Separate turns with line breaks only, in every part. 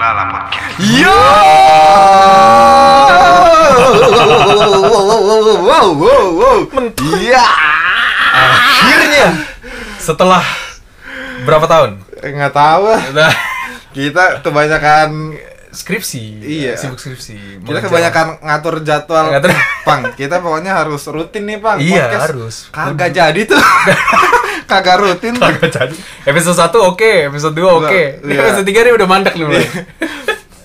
Lala Podcast.
Yo! Wow, wow, wow. Iya.
Akhirnya setelah berapa tahun?
Nggak tahu.
Nah,
Kita kebanyakan
skripsi.
Iya.
Sibuk skripsi.
kita kebanyakan ngatur jadwal.
Ngatur.
Pang, kita pokoknya harus rutin nih, Pang.
Iya,
Podcast.
harus.
Kagak jadi tuh. Kagak rutin.
Kagak jadi. Episode 1 oke, episode 2 oke.
Iya.
Episode 3 nih udah mandek nih mulai.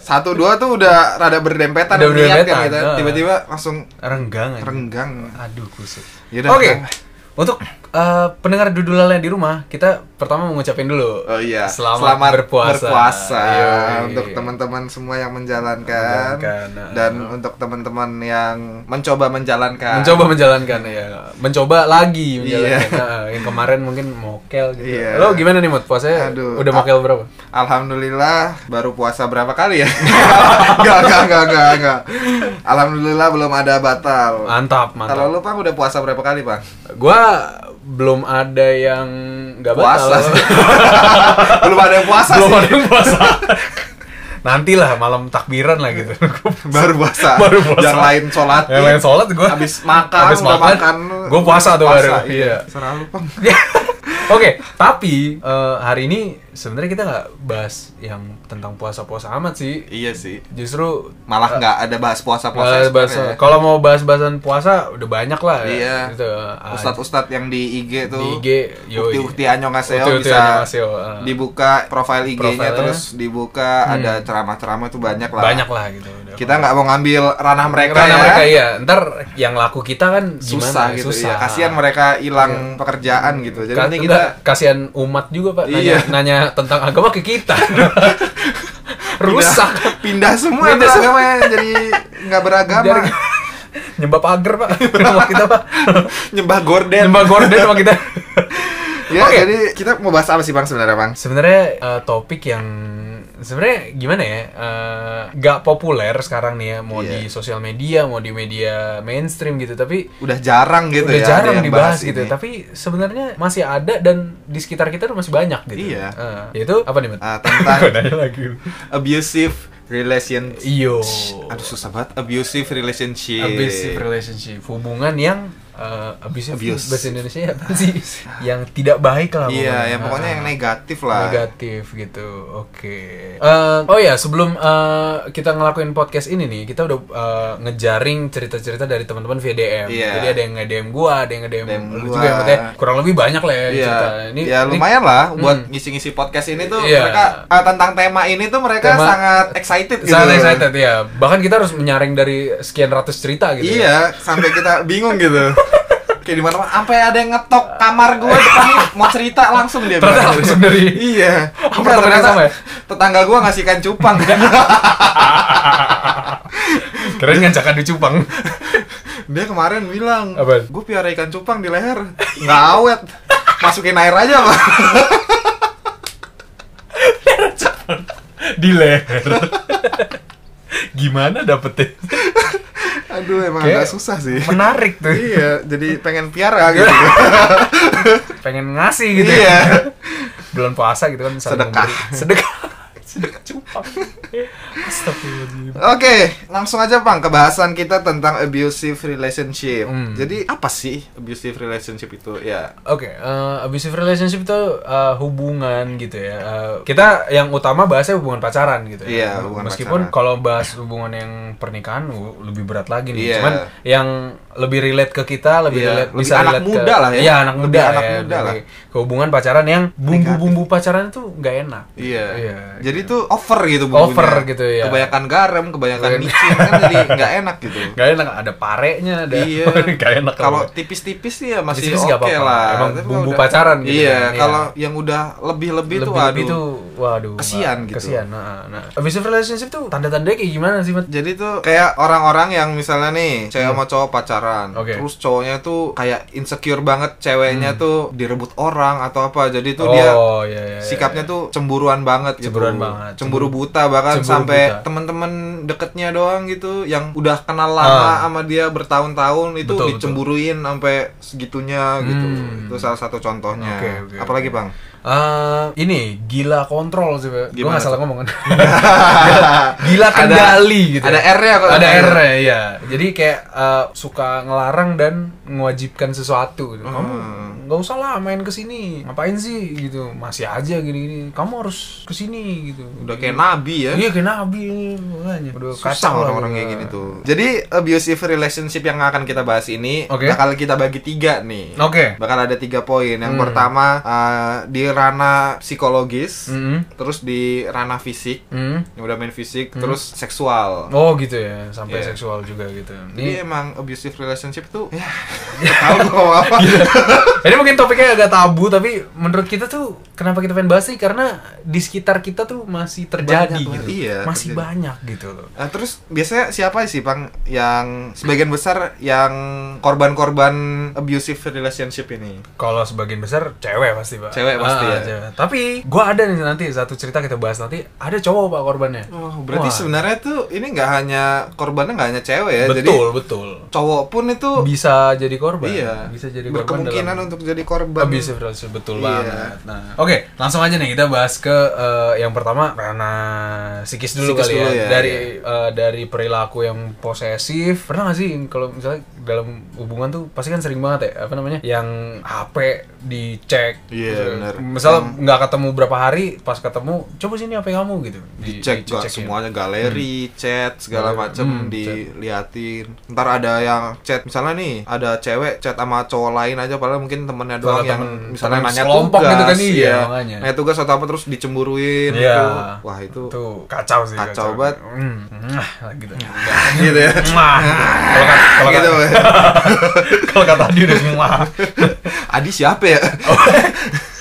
Satu dua tuh udah rada berdempetan
Udah
niat
berdempetan,
kan
heeh.
Tiba-tiba langsung
Renggang aja.
renggang.
Aduh kusut. Oke.
Kang.
Untuk eh, pendengar dudulal yang di rumah, kita pertama mau ngucapin dulu.
Oh iya,
Selamat, berpuasa.
berpuasa.
Yoi.
untuk teman-teman semua yang menjalankan,
Menjalankan, nah.
dan untuk teman-teman yang mencoba menjalankan.
mencoba menjalankan ya mencoba lagi menjalankan
Iya.
Nah, yang kemarin mungkin mokel gitu
Iya.
lo gimana nih mut puasanya
Aduh.
udah mokel berapa
Alhamdulillah baru puasa berapa kali ya? Gak, gak, gak, gak, gak. Alhamdulillah belum ada batal.
mantap
Kalau
mantap
lu Bang udah puasa berapa kali, Bang?
gua belum ada yang nggak batal
Puasa. belum ada yang puasa
belum
sih.
ada yang puasa nantilah malam takbiran lah gitu
Baru puasa.
Baru puasa.
Yang lain sholat.
yang lain sholat gua
Habis makan,
habis
udah
makan,
makan.
gua puasa tuh baru
Iya.
iya
Serah lu, Bang.
Oke, tapi eh, hari ini sebenarnya kita nggak bahas yang tentang puasa-puasa amat sih.
Iya sih.
Justru
Malah nggak ada bahas puasa-puasa
Bahas,
sebenarnya.
kalau mau bahas-bahasan puasa udah banyak lah ya.
Iya.
Gitu. Ah,
Ustadz-ustadz yang di IG tuh
di IG.
Ukti-ukti Annyeonghaseyo
Ukti-ukti
bisa
Annyeonghaseyo, ah.
dibuka profil IG-nya terus dibuka ada ceramah-ceramah itu banyak lah.
banyak lah gitu. Udah.
Kita nggak mau ngambil ranah mereka
Karena
ya.
mereka iya, ntar yang laku kita kan gimana?
susah gitu ya. Kasihan mereka hilang pekerjaan gitu. Jadi nanti
kita
kita
kasihan umat juga pak nanya,
Iya.
nanya tentang agama ke kita. Rusak.
pindah, pindah semua
Pindah semua.
jadi nggak beragama.
Dari- Nyembah pagar pak, rumah kita pak.
Nyembah gorden.
Nyembah gorden sama kita.
Ya,
Oke.
jadi kita mau bahas apa sih Bang sebenarnya, Bang?
Sebenarnya eh, topik yang sebenarnya gimana ya eh, nggak populer sekarang nih ya mau
Iya.
di sosial media mau di media mainstream gitu tapi
Udah jarang gitu
udah
ya.
jarang dibahas
bahas
gitu
ini.
tapi sebenarnya masih ada dan di sekitar kita tuh masih banyak gitu
Iya.
Eh, yaitu apa nih?
Ah, tentang abusive relationship.
iyo
Aduh susah banget abusive relationship.
abusive relationship hubungan yang eh, abusive
Abuse.
bahasa Indonesia apa sih yang tidak baik lah
Iya, yang
Ah,
pokoknya yang negatif lah.
negatif gitu oke Eh, oh ya sebelum eh, kita ngelakuin podcast ini nih kita udah eh, ngejaring cerita-cerita dari teman-teman via DM
Iya.
jadi ada yang nge-DM gua ada yang nge-DM
DM
lu
gua.
juga yang maksudnya kurang lebih banyak lah ya
Iya,
cerita ini
ya
ini-
lumayan lah buat
Hmm.
ngisi-ngisi podcast ini tuh
Iya.
mereka ah, tentang tema ini tuh mereka
Tema-
sangat excited gitu.
sangat excited ya bahkan kita harus menyaring dari sekian ratus cerita gitu ya.
Iya, sampai kita bingung gitu. Kayak di mana sampai ada yang ngetok kamar gue depan mau cerita langsung dia
Ternyata
bilang.
langsung dari
Iya.
Yang
ternyata
sama ya?
Tetangga gue ngasih ikan cupang.
keren ngajakan di cupang
Dia kemarin bilang, gue piara ikan cupang di leher, nggak awet. Masukin air aja, Pak.
di leher gimana dapetnya
Aduh, emang
Kayak
agak susah sih.
menarik tuh
iya, jadi pengen piara gitu.
pengen ngasih gitu
Iya.
ya. bulan puasa gitu kan saling
Sedekah.
memberi. sedekah sedekah cupang Astagfirullahaladzim
Oke, langsung aja Bang ke bahasan kita tentang abusive relationship.
Hmm.
Jadi apa sih abusive relationship itu? Ya,
Oke, eh, abusive relationship itu eh, hubungan gitu ya. Eh, kita yang utama bahasnya hubungan pacaran gitu ya.
Iya, hubungan
Meskipun
pacaran.
kalau bahas hubungan yang pernikahan uh, lebih berat lagi nih.
Iya.
Cuman yang lebih relate ke kita, lebih
Iya,
relate
lebih
bisa
anak
relate
muda
ke,
lah ya.
Iya, anak
Lebih
muda
anak
ya.
muda
ke hubungan pacaran yang bumbu-bumbu pacaran itu nggak enak.
iya.
Iya.
Jadi tuh over gitu bumbunya.
Over gitu ya.
Kebanyakan garam, kebanyakan micin kan jadi nggak enak gitu.
Gak enak, ada parenya, ada
Iya.
gak enak
Kalau tipis-tipis sih ya masih oke
nggak apa-apa.
lah.
Emang
Tapi
bumbu
udah-
pacaran gitu
Iya,
kan, iya.
kalau yang udah lebih-lebih tuh waduh.
tuh waduh
Kesian
nggak-
gitu.
kesian nah, nah abusive relationship tuh tanda-tandanya kayak gimana sih Mat?
Jadi tuh kayak orang-orang yang misalnya nih cewek sama cowok pacaran,
Hmm. Oke.
terus cowoknya tuh kayak insecure banget ceweknya tuh direbut orang atau apa. Jadi tuh
Hmm. oh
dia
iya, iya, iya.
sikapnya tuh cemburuan banget gitu.
Cemburuan banget.
Cemburu buta bahkan
Cemburu
sampai
buta.
temen-temen deketnya doang gitu yang udah kenal lama
Ah.
sama dia bertahun-tahun itu
Betul,
dicemburuin sampai segitunya gitu.
Hmm.
Itu salah satu contohnya.
Oke, oke,
Apalagi. Bang?
Eh, ini gila kontrol sih, Pak. Gue nggak salah ngomong kan. gila kendali
Ada-
gitu.
ada
ya.
R-nya kok.
Ada R ya. Jadi kayak eh, suka ngelarang dan mewajibkan sesuatu. gitu. Kamu
Hmm.
nggak usah lah main ke sini. Ngapain sih gitu? Masih aja gini-gini. Kamu harus ke sini gitu.
Udah kayak nabi ya.
Iya kayak nabi makanya. Udah
Susah orang-orang
gitu.
kayak gini tuh. Jadi abusive relationship yang akan kita bahas ini
Oke.
bakal kita bagi tiga nih.
Oke.
Bakal ada tiga poin. Yang
Hmm.
pertama uh, di ranah psikologis,
Mm-mm.
terus di ranah fisik,
Mm.
yang udah main fisik, terus seksual.
Oh gitu ya, sampai
Iya.
seksual juga gitu.
Jadi
Ini,
emang abusive relationship tuh ya tahu mau apa.
ini mungkin topiknya agak tabu, tapi menurut kita tuh kenapa kita pengen bahas sih? Karena di sekitar kita tuh masih terjadi
Banyak,
gitu.
iya,
masih
terjadi.
banyak gitu loh.
Nah, terus biasanya siapa sih Bang yang sebagian besar yang korban-korban abusive relationship ini?
Kalau sebagian besar cewek pasti pak.
Cewek pasti ya.
cewek. Tapi gua ada nih nanti satu cerita kita bahas nanti. Ada cowok pak korbannya.
Oh, berarti
Wah.
sebenarnya tuh ini nggak hanya korbannya nggak hanya cewek ya. Jadi
betul betul.
cowok pun itu
Bisa jadi korban.
iya
Bisa jadi korban
berkemungkinan
dalam-
untuk jadi korban.
Abusive relationship betul
Iya.
banget. Nah, oke, langsung aja nih kita bahas ke eh, yang pertama ranah psikis dulu
Psikis
kali
dulu
ya.
ya,
dari
iya.
eh, dari perilaku yang posesif. Pernah gak sih kalau misalnya dalam hubungan tuh pasti kan sering banget ya apa namanya? Yang HP dicek.
Iya,
Terus,
bener.
Misal
Yang-
nggak ketemu berapa hari, pas ketemu, coba sini HP kamu gitu. Di-
dicek gak
dicecekin.
semuanya galeri, chat segala macem
hmm,
diliatin. Ntar ada yang chat misalnya nih ada cewek chat sama cowok lain aja padahal mungkin temennya doang
Padahal
yang
temen-
misalnya
temen
nanya tugas
gitu kan, iya, makanya.
nanya tugas atau apa terus dicemburuin
Iya.
gitu. wah itu
Tuh kacau sih.
Kacau banget.
Hmm. Nah, gitu.
gitu ya.
Kalau kalau
gitu
kata- kalau kata Adi udah semua.
Adi siapa ya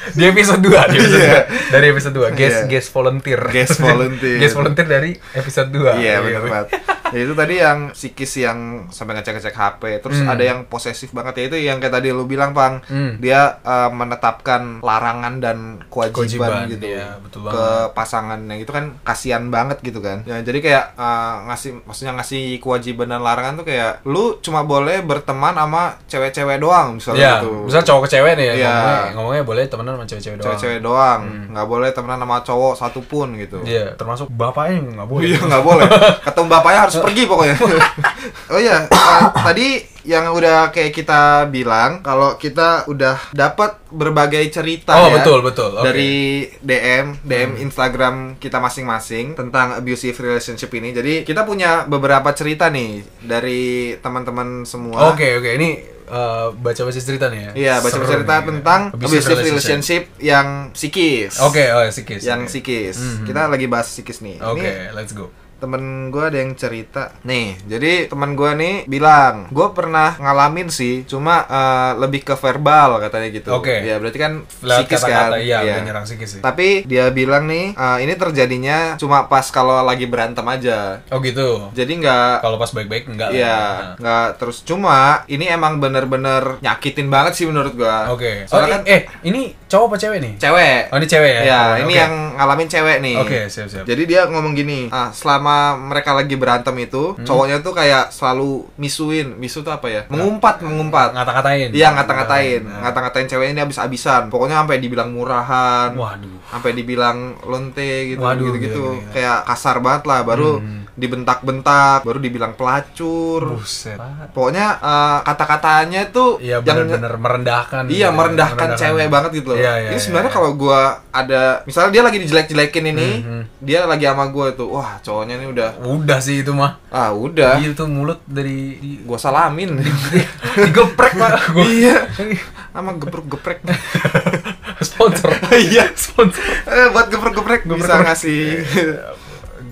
di episode 2 di episode
Iya.
2. dari episode 2 guest
Iya.
guest volunteer
Guest volunteer.
guest volunteer dari episode 2
Iya benar banget. Ya itu tadi yang psikis yang sampai ngecek-ngecek HP. Terus
Hmm.
ada yang posesif banget ya itu yang kayak tadi lu bilang, Bang.
Hmm.
Dia eh, menetapkan larangan dan kewajiban,
Kewajiban,
gitu
iya, betul
ke
banget.
pasangannya. Itu kan kasihan banget gitu kan. Ya jadi kayak eh, ngasih maksudnya ngasih kewajiban dan larangan tuh kayak lu cuma boleh berteman sama cewek-cewek doang misalnya
Iya,
gitu.
misal cowok ke cewek nih ya,
Iya.
ngomongnya, ngomongnya boleh temenan sama cewek-cewek doang.
Cewek-cewek doang, nggak boleh temenan sama cowok satupun gitu.
Iya, termasuk bapaknya nggak boleh.
Iya nggak boleh. Ketemu bapaknya harus pergi pokoknya. oh iya, eh, tadi yang udah kayak kita bilang kalau kita udah dapat berbagai cerita
Oh,
ya
betul, betul. Hmm.
dari DM DM Instagram kita masing-masing tentang abusive relationship ini. Jadi kita punya beberapa cerita nih dari teman-teman semua.
Oke, oke. Ini eh, baca-baca cerita nih ya.
Iya, baca
Seru
cerita
nih.
tentang
Abusive
abusive relationship yang psikis.
Oke, oh psikis.
Yang
oke.
psikis.
Mhm.
Kita lagi bahas psikis nih.
Oke,
Ini
let's go.
Temen gue ada yang cerita nih jadi teman gue nih bilang gue pernah ngalamin sih cuma eh, lebih ke verbal katanya gitu
Oke.
ya berarti kan
Lewat
psikis
kata-kata,
kan
iya,
Iya.
udah nyerang psikis sih.
tapi dia bilang nih eh, ini terjadinya cuma pas kalau lagi berantem aja
Oh gitu.
jadi nggak
Kalau pas baik-baik enggak. lah.
Iya,
Nah.
nggak terus cuma ini emang bener-bener nyakitin banget sih menurut gua.
Oke. Oh,
Soalnya kan
eh ini cowok apa cewek nih?
cewek.
Oh ini cewek ya?
Ya,
Oh,
ini
oke.
yang ngalamin cewek nih.
Oke, siap siap.
Jadi dia ngomong gini, ah, selama mereka lagi berantem itu,
Hmm.
cowoknya tuh kayak selalu misuin, misu tuh apa ya? Mengumpat, mengumpat.
Ngata-ngatain.
Iya ngata-ngatain, ngata-ngatain ceweknya ini abis-abisan. Pokoknya sampai dibilang murahan,
Waduh.
Sampai dibilang lonte gitu,
Waduh,
gitu-gitu.
gila, gila.
Kayak kasar banget lah. Baru
Hmm.
dibentak-bentak, baru dibilang pelacur.
Buset.
Pokoknya eh, kata-katanya tuh
Iya
yang
benar-benar merendahkan.
Iya
gitu,
merendahkan cewek banget gitu loh.
Iya, iya,
ini
iya,
sebenarnya
iya.
kalau gua ada, misalnya dia lagi dijelek-jelekin ini,
Mhm.
dia lagi sama gua tuh, wah cowoknya ini udah,
Udah sih itu mah.
ah udah,
Gila tuh mulut dari di,
gua salamin.
digeprek pak. Gua-
iya, sama geprek-geprek.
Sponsor.
Iya,
Sponsor.
eh, buat geprek-geprek bisa
Geprek-geprek.
ngasih.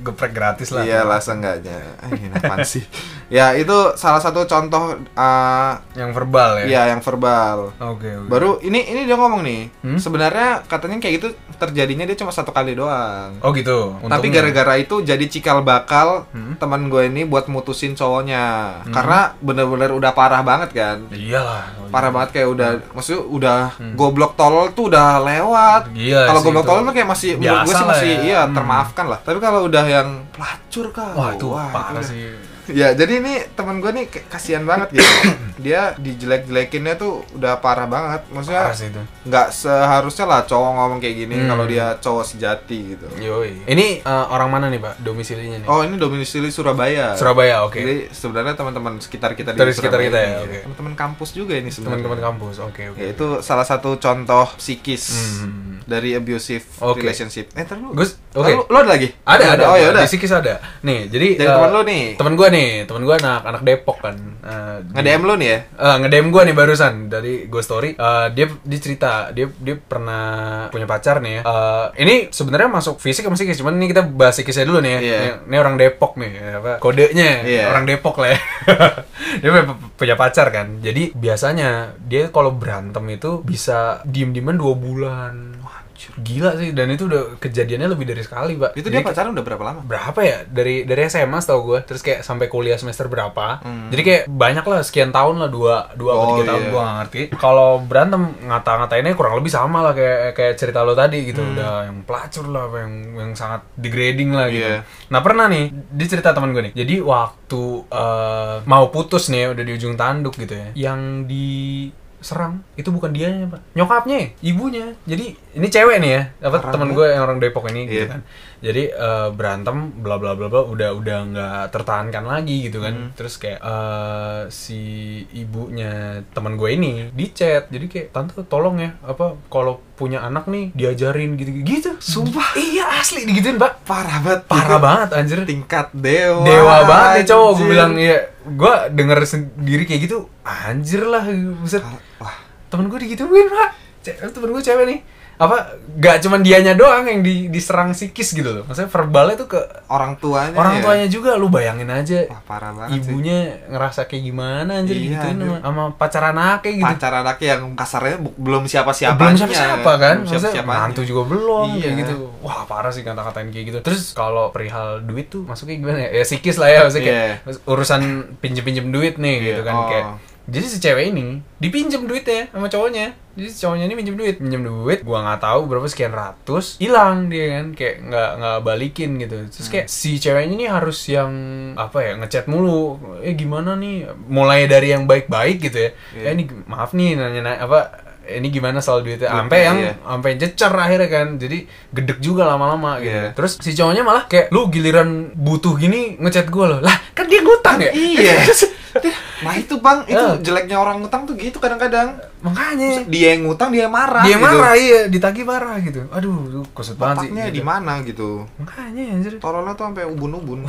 Geprek gratis lah.
Iya lah seenggaknya. Ah, ini apaan sih? Ya itu salah satu contoh, uh,
Yang verbal ya.
ya yang verbal.
Oke. oke.
Baru ini ini dia ngomong nih,
Hmm?
sebenarnya katanya kayak gitu terjadinya dia cuma satu kali doang.
Oh gitu.
Tapi
Untungnya.
gara-gara itu jadi cikal bakal
Hmm?
teman gue ini buat mutusin cowoknya. Karena bener-bener udah parah banget kan.
Iyalah.
Parah banget kayak udah maksudnya udah goblok tolol tuh udah lewat.
Hmm. Iya
kalau goblok
itu.
tolol tuh kayak masih menurut gue sih masih
ya.
iya
Hmm.
termaafkan lah. Tapi kalau udah yang pelacur kah?
Wah itu parah
udah.
sih.
Ya, jadi ini teman gue nih kasihan banget gitu. Dia dijelek-jelekinnya tuh udah parah banget. Maksudnya
Parah sih itu.
nggak seharusnya lah cowok ngomong kayak gini
Hmm.
kalau dia cowok sejati gitu.
Yoi. Ini eh, orang mana nih, Pak? Domisilinya nih?
Oh, ini domisili Surabaya.
Surabaya, oke.
Jadi sebenarnya teman-teman sekitar kita di
Dari sekitar kita ya, oke.
Teman-teman kampus juga ini sebenarnya.
Teman-teman kampus. Oke, oke.
Ya, itu salah satu contoh psikis
Hmm.
dari abusive
Oke.
relationship. Eh, lu.
Gus, oke.
lu, lu ada lagi?
Ada, ada.
Oh, ya udah.
Di Sikis ada. Nih, jadi
Dari
eh,
teman lu nih.
Temen gue nih, temen gue anak anak Depok kan. Eh, di-
Nge-DM lu nih ya?
Eh, nge-DM gue nih barusan dari gue story. Eh, dia dia cerita dia dia pernah punya pacar nih ya. Eh, ini sebenarnya masuk fisik sama psikis, cuman ini kita bahas psikisnya dulu nih ya.
Iya.
Ini, ini orang Depok nih, ya, apa kodenya
Iya.
orang Depok lah ya. dia punya, punya pacar kan. Jadi biasanya dia kalau berantem itu bisa diem-dieman dua bulan. Gila sih, dan itu udah kejadiannya lebih dari sekali, Pak.
Itu
Jadi
dia pacaran udah berapa lama?
berapa ya dari dari SMA tau gue terus kayak sampai kuliah semester berapa
Hmm.
jadi kayak banyak lah sekian tahun lah dua dua atau
Oh,
tiga tahun
iya.
gue gak ngerti kalau berantem ngata-ngatainnya kurang lebih sama lah kayak kayak cerita lo tadi gitu
Hmm.
udah yang pelacur lah apa yang yang sangat degrading lah gitu
Iya.
nah pernah nih di cerita teman gue nih jadi waktu eh, mau putus nih udah di ujung tanduk gitu ya yang di serang. Itu bukan dianya pak. Nyokapnya ibunya. Jadi ini cewek nih ya apa teman gue yang orang Depok ini gitu
Iya.
kan jadi eh, berantem bla bla bla bla udah udah nggak tertahankan lagi gitu kan.
Hmm.
terus kayak eh, si ibunya teman gue ini di chat. Jadi kayak tante tolong ya apa kalau punya anak nih diajarin gitu gitu.
Sumpah.
iya asli digituin pak.
Parah banget.
parah
Itu
banget anjir.
Tingkat dewa.
dewa banget nih cowok. Gue bilang ya gue denger sendiri kayak gitu anjir lah buset. Temen gue digituin pak. Temen gue cewek nih apa gak cuman dianya doang yang di, diserang psikis gitu loh. Maksudnya verbalnya tuh ke
orang tuanya
orang
ya?
tuanya juga. Lu bayangin aja
Wah, parah banget sih.
ibunya ngerasa kayak gimana anjir
Iya,
digituin sama, sama pacar anaknya gitu.
Pacar anaknya yang kasarnya belum siapa-siapa
belum siapa siapa kan?
Belum
maksudnya
siapa
mantu juga belum
Iya.
kayak gitu. Wah parah sih kata-katain kayak gitu. Terus kalau perihal duit tuh masuknya gimana ya? Ya psikis lah ya maksudnya kayak urusan pinjem-pinjem duit nih
Iya,
gitu kan
oh.
kayak jadi si cewek ini dipinjem duitnya sama cowoknya. Jadi si cowoknya ini minjem duit. Minjem duit gua nggak tahu berapa sekian ratus hilang dia kan. Kayak nggak nggak balikin gitu. Terus kayak si ceweknya ini harus yang apa ya ngechat mulu. Eh gimana nih? Mulai dari yang baik-baik gitu ya.
Iya.
eh ini maaf nih nanya apa ini gimana soal duitnya? Sampai yang
iya.
sampai cecer akhirnya kan. Jadi gedek juga lama-lama gitu.
Iya.
terus si cowoknya malah kayak lu giliran butuh gini ngechat gua loh. Lah kan dia ngutang ya?
Iya. nah itu bang itu
Eh.
jeleknya orang ngutang tuh gitu kadang-kadang
makanya
dia yang ngutang dia marah
dia
gitu.
marah iya ditagih marah gitu aduh kusut banget sih
Otaknya
gitu.
di mana gitu
makanya anjir
tololnya tuh sampai ubun-ubun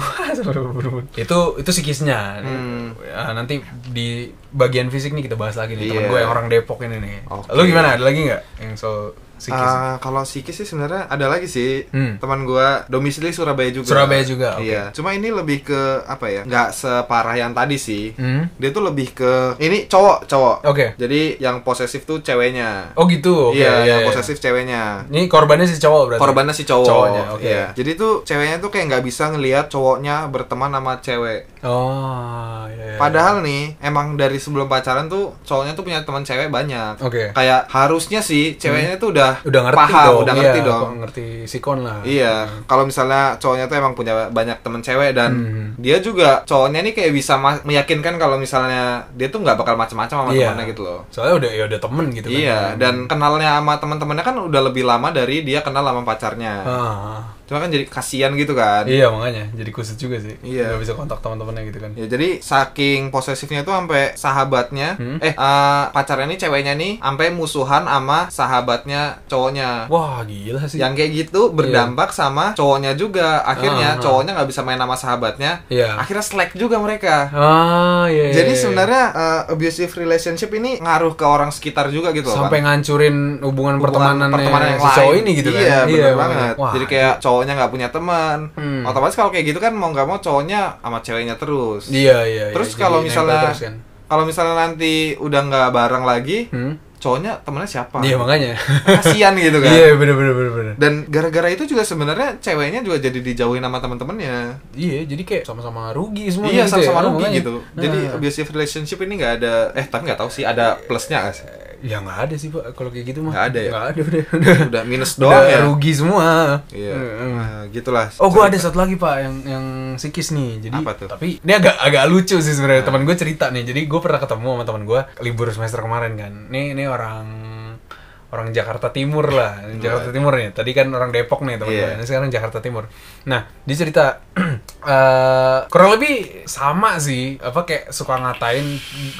itu itu psikisnya
Hmm.
Ya, nanti di bagian fisik nih kita bahas lagi nih temen
Iya.
gue yang orang Depok ini nih
Oke.
lu gimana ada lagi nggak yang soal
Ah, kalau psikis sih sebenarnya ada lagi sih
Hmm.
teman gua domisili Surabaya juga
Surabaya juga, oke.
iya cuma ini lebih ke apa ya nggak separah yang tadi sih
Hmm?
dia tuh lebih ke ini cowok cowok
Oke.
jadi yang posesif tuh ceweknya
oh gitu oke
iya,
iya,
yang
iya.
posesif ceweknya
ini korbannya si cowok berarti
korbannya si cowok
Cowoknya, oke.
Iya. jadi tuh ceweknya tuh kayak nggak bisa ngelihat cowoknya berteman sama cewek
oh iya, iya.
padahal nih emang dari sebelum pacaran tuh cowoknya tuh punya teman cewek banyak
Oke.
kayak harusnya sih ceweknya tuh udah
udah ngerti
paham
dong
udah ngerti
iya,
dong
ngerti sikon lah
Iya, kalau misalnya cowoknya tuh emang punya banyak temen cewek dan
Hmm.
dia juga cowoknya nih kayak bisa meyakinkan kalau misalnya dia tuh nggak bakal macam-macam sama
Iya.
temennya gitu loh.
soalnya udah ya udah temen gitu kan
Iya, dan kenalnya sama teman-temannya kan udah lebih lama dari dia kenal sama pacarnya.
Ah,
Cuma kan jadi kasihan gitu kan.
iya makanya jadi kusut juga sih
Iya.
nggak bisa kontak teman-temannya gitu kan
Ya jadi saking posesifnya tuh sampai sahabatnya
Hmm.
eh eh, pacarnya nih ceweknya nih sampai musuhan sama sahabatnya cowoknya.
wah gila sih
Yang kayak gitu berdampak sama cowoknya juga. Akhirnya
Ah, ah.
cowoknya nggak bisa main sama sahabatnya.
Iya.
Akhirnya slack juga mereka.
ah iya iya,
Jadi
iya.
sebenarnya uh, abusive relationship ini ngaruh ke orang sekitar juga gitu
sampai
Bang.
ngancurin hubungan,
Hubungan
pertemanan
yang
si cowok
lain.
ini gitu kan
iya, bener
makanya.
banget.
Wah,
Jadi kayak cowoknya nggak punya teman.
Hmm.
Otomatis kalau kayak gitu kan mau nggak mau cowoknya sama ceweknya terus.
iya iya iya.
Terus
Jadi
kalau misalnya
kan.
kalau misalnya nanti udah nggak bareng lagi,
hmm?
cowoknya temennya siapa?
iya makanya
Kasian gitu kan.
iya bener bener bener bener
Dan gara-gara itu juga sebenarnya ceweknya juga jadi dijauhin sama teman-temannya.
iya jadi kayak sama-sama rugi semua
iya,
gitu
sama-sama
ya.
rugi gitu.
Nah,
Jadi abusive relationship ini nggak ada eh tapi nggak tahu sih ada plusnya nggak sih?
Ya nggak ada sih pak, kalau kayak gitu mah.
Nggak ada ya?
Nggak ada udah. Udah,
Udah minus
udah
doang ya.
rugi semua.
Iya. Nah, gitulah.
Oh, gue ada satu lagi pak yang yang sikis nih. Jadi,
Apa tuh?
tapi ini agak agak lucu sih sebenarnya.
Nah.
Teman gue cerita nih. Jadi gue pernah ketemu sama teman gue libur semester kemarin kan. Nih ini orang orang Jakarta Timur lah, Jakarta Timur nih. Tadi kan orang Depok nih teman
Iya.
gue. Ini sekarang Jakarta Timur. Nah, dia cerita eh kurang lebih sama sih. Apa kayak suka ngatain.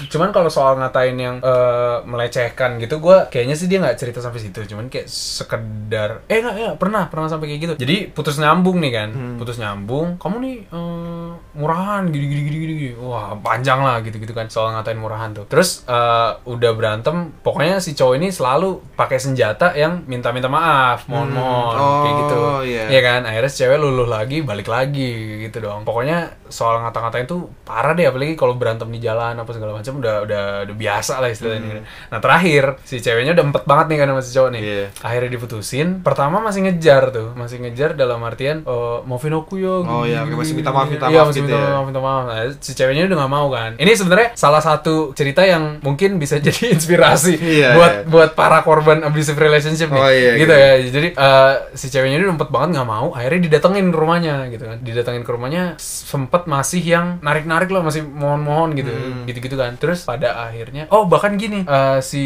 Cuman kalau soal ngatain yang eh, melecehkan gitu, gue kayaknya sih dia nggak cerita sampai situ. Cuman kayak sekedar, eh nggak ya pernah pernah sampai kayak gitu. Jadi putus nyambung nih kan, putus nyambung. Kamu nih eh, murahan gini gini gini gini. Wah panjang lah gitu gitu kan soal ngatain murahan tuh. Terus eh, udah berantem, pokoknya si cowok ini selalu pakai senjata yang minta-minta maaf, mohon-mohon
Hmm.
kayak gitu.
Oh, iya.
Iya kan, akhirnya si cewek luluh lagi, balik lagi gitu dong. Pokoknya soal ngata-ngatain tuh parah deh, apalagi kalau berantem di jalan apa segala macam udah udah udah biasa lah istilahnya. Nah terakhir si ceweknya udah empet banget nih kan sama si cowok nih.
Iya.
Akhirnya diputusin. Pertama masih ngejar tuh, masih ngejar dalam artian eh maafin aku ya.
Oh, iya,
gini,
masih minta maaf, minta
Iya,
maaf
masih
gitu
minta
ya.
maaf, minta maaf. Nah, si ceweknya udah gak mau kan. Ini sebenarnya salah satu cerita yang mungkin bisa jadi inspirasi
Iya,
buat
iya.
buat para korban abusive relationship nih.
Oh, iya,
gitu
gitu.
ya. Jadi eh, si ceweknya ini umpet banget nggak mau, akhirnya didatengin rumahnya gitu kan. Didatengin ke rumahnya sempet masih yang narik-narik loh, masih mohon-mohon gitu.
Hmm.
Gitu-gitu kan. Terus pada akhirnya oh bahkan gini, eh, si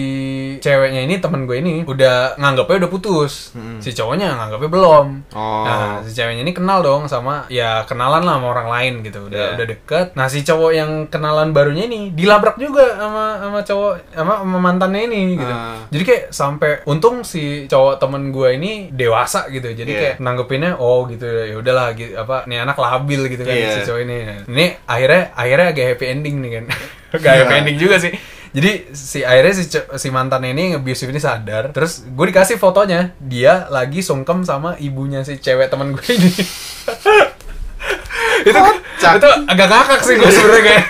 ceweknya ini temen gue ini udah nganggapnya udah putus.
Hmm.
Si cowoknya nganggapnya belum.
Oh.
Nah, si ceweknya ini kenal dong sama ya kenalan lah sama orang lain gitu. Udah
Iya.
udah deket. Nah, si cowok yang kenalan barunya ini dilabrak juga sama sama cowok sama, sama mantannya ini gitu.
Ah.
Jadi kayak sampai untung si cowok temen gue ini dewasa gitu. Jadi
Iya.
kayak nanggepinnya oh gitu ya udahlah gitu apa nih anak labil gitu kan
Iya.
si cowok ini. Ini akhirnya akhirnya agak happy ending nih kan. Gak happy
Iya.
ending juga sih. Jadi si akhirnya si, si mantan ini nge-abusive ini sadar Terus gue dikasih fotonya Dia lagi sungkem sama ibunya si cewek teman gue ini itu
Kocak.
itu agak ngakak sih gue sebenarnya kayak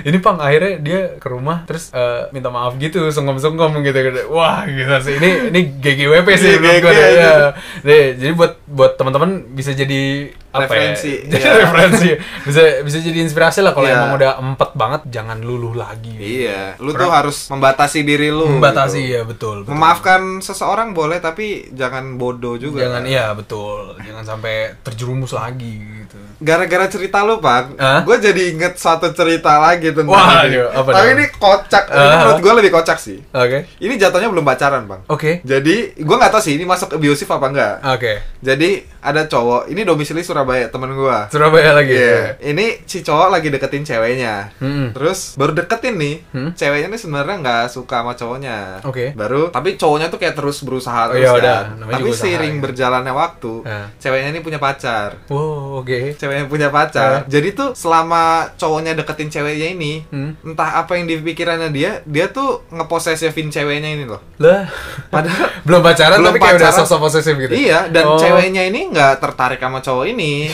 ini pang akhirnya dia ke rumah terus eh, minta maaf gitu sungkem-sungkem gitu, gitu wah gitu sih ini ini GGWP sih
Iya,
menurut gue. Ya. Deh, jadi buat buat teman-teman bisa jadi apa
Referensi,
ya? Jadi
iya.
referensi bisa bisa jadi inspirasi lah kalau
Iya.
emang udah empet banget jangan luluh lagi
Iya, lu tuh harus membatasi diri lu.
membatasi
gitu.
ya betul, betul.
Memaafkan seseorang boleh tapi jangan bodoh juga.
jangan iya betul jangan sampai terjerumus lagi gitu
Gara-gara cerita lu, Pak,
Hah?
gue jadi inget suatu cerita lagi tentang
Wah,
ini.
aduh, apa
Tapi
dong?
ini kocak. Ini
Ah.
menurut gue lebih kocak sih.
oke
Ini jatuhnya belum pacaran, Bang.
oke
Jadi, gue nggak tahu sih ini masuk abusive apa enggak.
oke
Jadi, ada cowok, ini domisili Surabaya, temen gue.
Surabaya lagi
Iya. Ini si cowok lagi deketin ceweknya.
Hmm.
Terus baru deketin nih,
Hmm.
ceweknya nih sebenarnya nggak suka sama cowoknya.
Oke.
Baru, tapi cowoknya tuh kayak terus
Oh,
berusaha terus
iya,
kan.
udah.
Tapi seiring
ya.
berjalannya waktu,
Ah.
ceweknya ini punya pacar.
wow oke
Ceweknya punya pacar.
Ah.
Jadi tuh selama cowoknya deketin ceweknya ini,
Hmm.
entah apa yang di pikirannya dia, dia tuh ngeposesifin ceweknya ini loh.
lah
Padahal
belum pacaran
Belum
tapi kayak udah
pacaran.
sosok posesif gitu
Iya, dan
Oh.
ceweknya ini nggak tertarik sama cowok ini.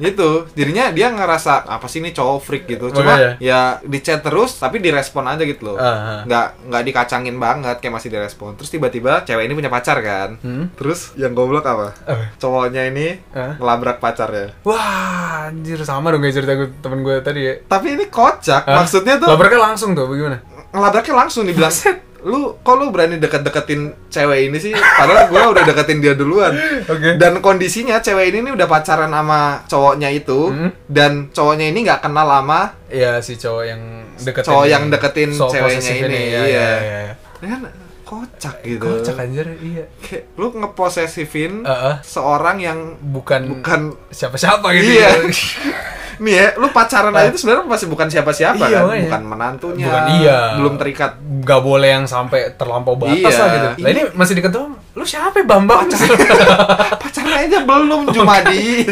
gitu. Jadinya dia ngerasa apa sih ini cowok freak gitu. Cuma
Makanya.
ya di chat terus tapi direspon aja gitu loh.
Ah, ah.
Nggak nggak dikacangin banget kayak masih direspon. Terus tiba-tiba cewek ini punya pacar kan.
Hmm.
Terus yang goblok apa?
Apa?
Cowoknya ini
Ah.
ngelabrak pacarnya.
wah anjir sama dong kayak cerita gue temen gue tadi ya
Tapi ini kocak.
Hah?
Maksudnya tuh
labraknya langsung tuh bagaimana
ngelabraknya langsung dibilang lu kok lu berani deket-deketin cewek ini sih padahal gua udah deketin dia duluan
Oke.
dan kondisinya cewek ini nih udah pacaran sama cowoknya itu
Hmm.
dan cowoknya ini nggak kenal sama
Iya si cowok yang deketin
Cowok yang deketin
so
ceweknya
posesif
ini,
iya,
iya. Ya kan kocak gitu
kocak anjir iya
Kayak lu ngeposesifin
Heeh.
seorang yang
bukan
bukan
siapa-siapa gitu
Iya. nih ya lu pacaran aja itu sebenarnya masih bukan siapa-siapa
Iya,
kan
makanya.
bukan menantunya
Bukan, iya.
belum terikat
Gak boleh yang sampai terlampau batas
Iya.
lah gitu. Lah ini masih deket doang. Lu siapa Bambang?
pacarnya aja belum Jumadi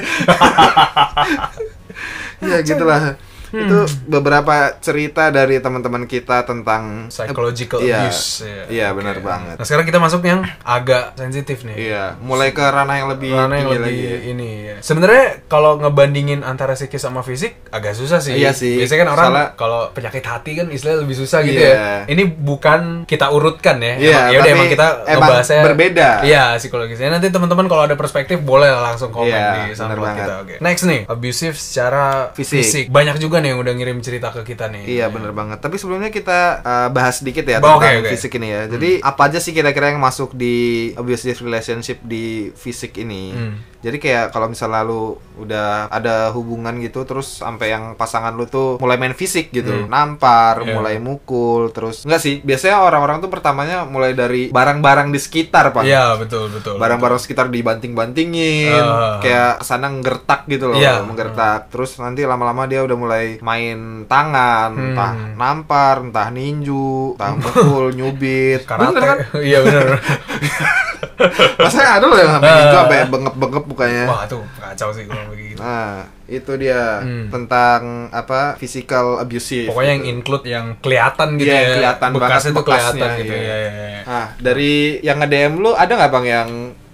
ya gitulah
Hmm.
itu beberapa cerita dari teman-teman kita tentang
Psychological
Iya.
abuse.
Iya,
Oke.
benar banget.
Nah sekarang kita masuk yang agak sensitif nih.
iya mulai ke ranah yang lebih
Karena yang lebih
lagi ya.
ini ya. Sebenarnya kalau ngebandingin antara psikis sama fisik agak susah sih.
Iya sih.
Biasanya kan orang kalau penyakit hati kan istilahnya lebih susah gitu
Iya.
ya. Ini bukan kita urutkan ya.
Iya,
Emang- yaudah
tapi
emang kita
emang
ngebahasnya
berbeda.
Iya, psikologisnya. Nanti teman-teman kalau ada perspektif boleh langsung komen
Iya,
di SoundCloud
banget.
kita. Oke. Next nih, abusive secara
Fisik.
fisik. Banyak juga juga nih yang udah ngirim cerita ke kita nih.
Iya bener banget. Tapi sebelumnya kita uh, bahas sedikit ya tentang
oke, oke.
fisik ini ya. Jadi apa aja sih kira-kira yang masuk di abusive relationship di fisik ini?
Hmm.
Jadi kayak kalau misalnya lu udah ada hubungan gitu terus sampai yang pasangan lu tuh mulai main fisik gitu, nampar,
Iya.
mulai mukul, terus enggak sih? Biasanya orang-orang tuh pertamanya mulai dari barang-barang di sekitar, Pak.
Iya, betul, betul.
Barang-barang sekitar dibanting-bantingin,
Ah.
kayak ke sana nggertak gitu loh,
Iya.
menggertak. Terus nanti lama-lama dia udah mulai main tangan,
Hmm.
entah nampar, entah ninju, entah mukul, nyubit.
Karate.
Bener kan?
Iya, bener.
Rasanya ada loh yang sampai ninju sampai bengep-bengep mukanya.
Wah, tuh kacau sih kalau begitu.
Nah, itu dia
Hmm.
tentang apa physical abusive.
Pokoknya yang
gitu.
include yang kelihatan gitu
Iya,
ya.
kelihatan
Bekasnya
banget
tuh kelihatan gitu.
iya.
Iya, iya, iya.
Nah, dari yang nge-DM lu ada nggak Bang yang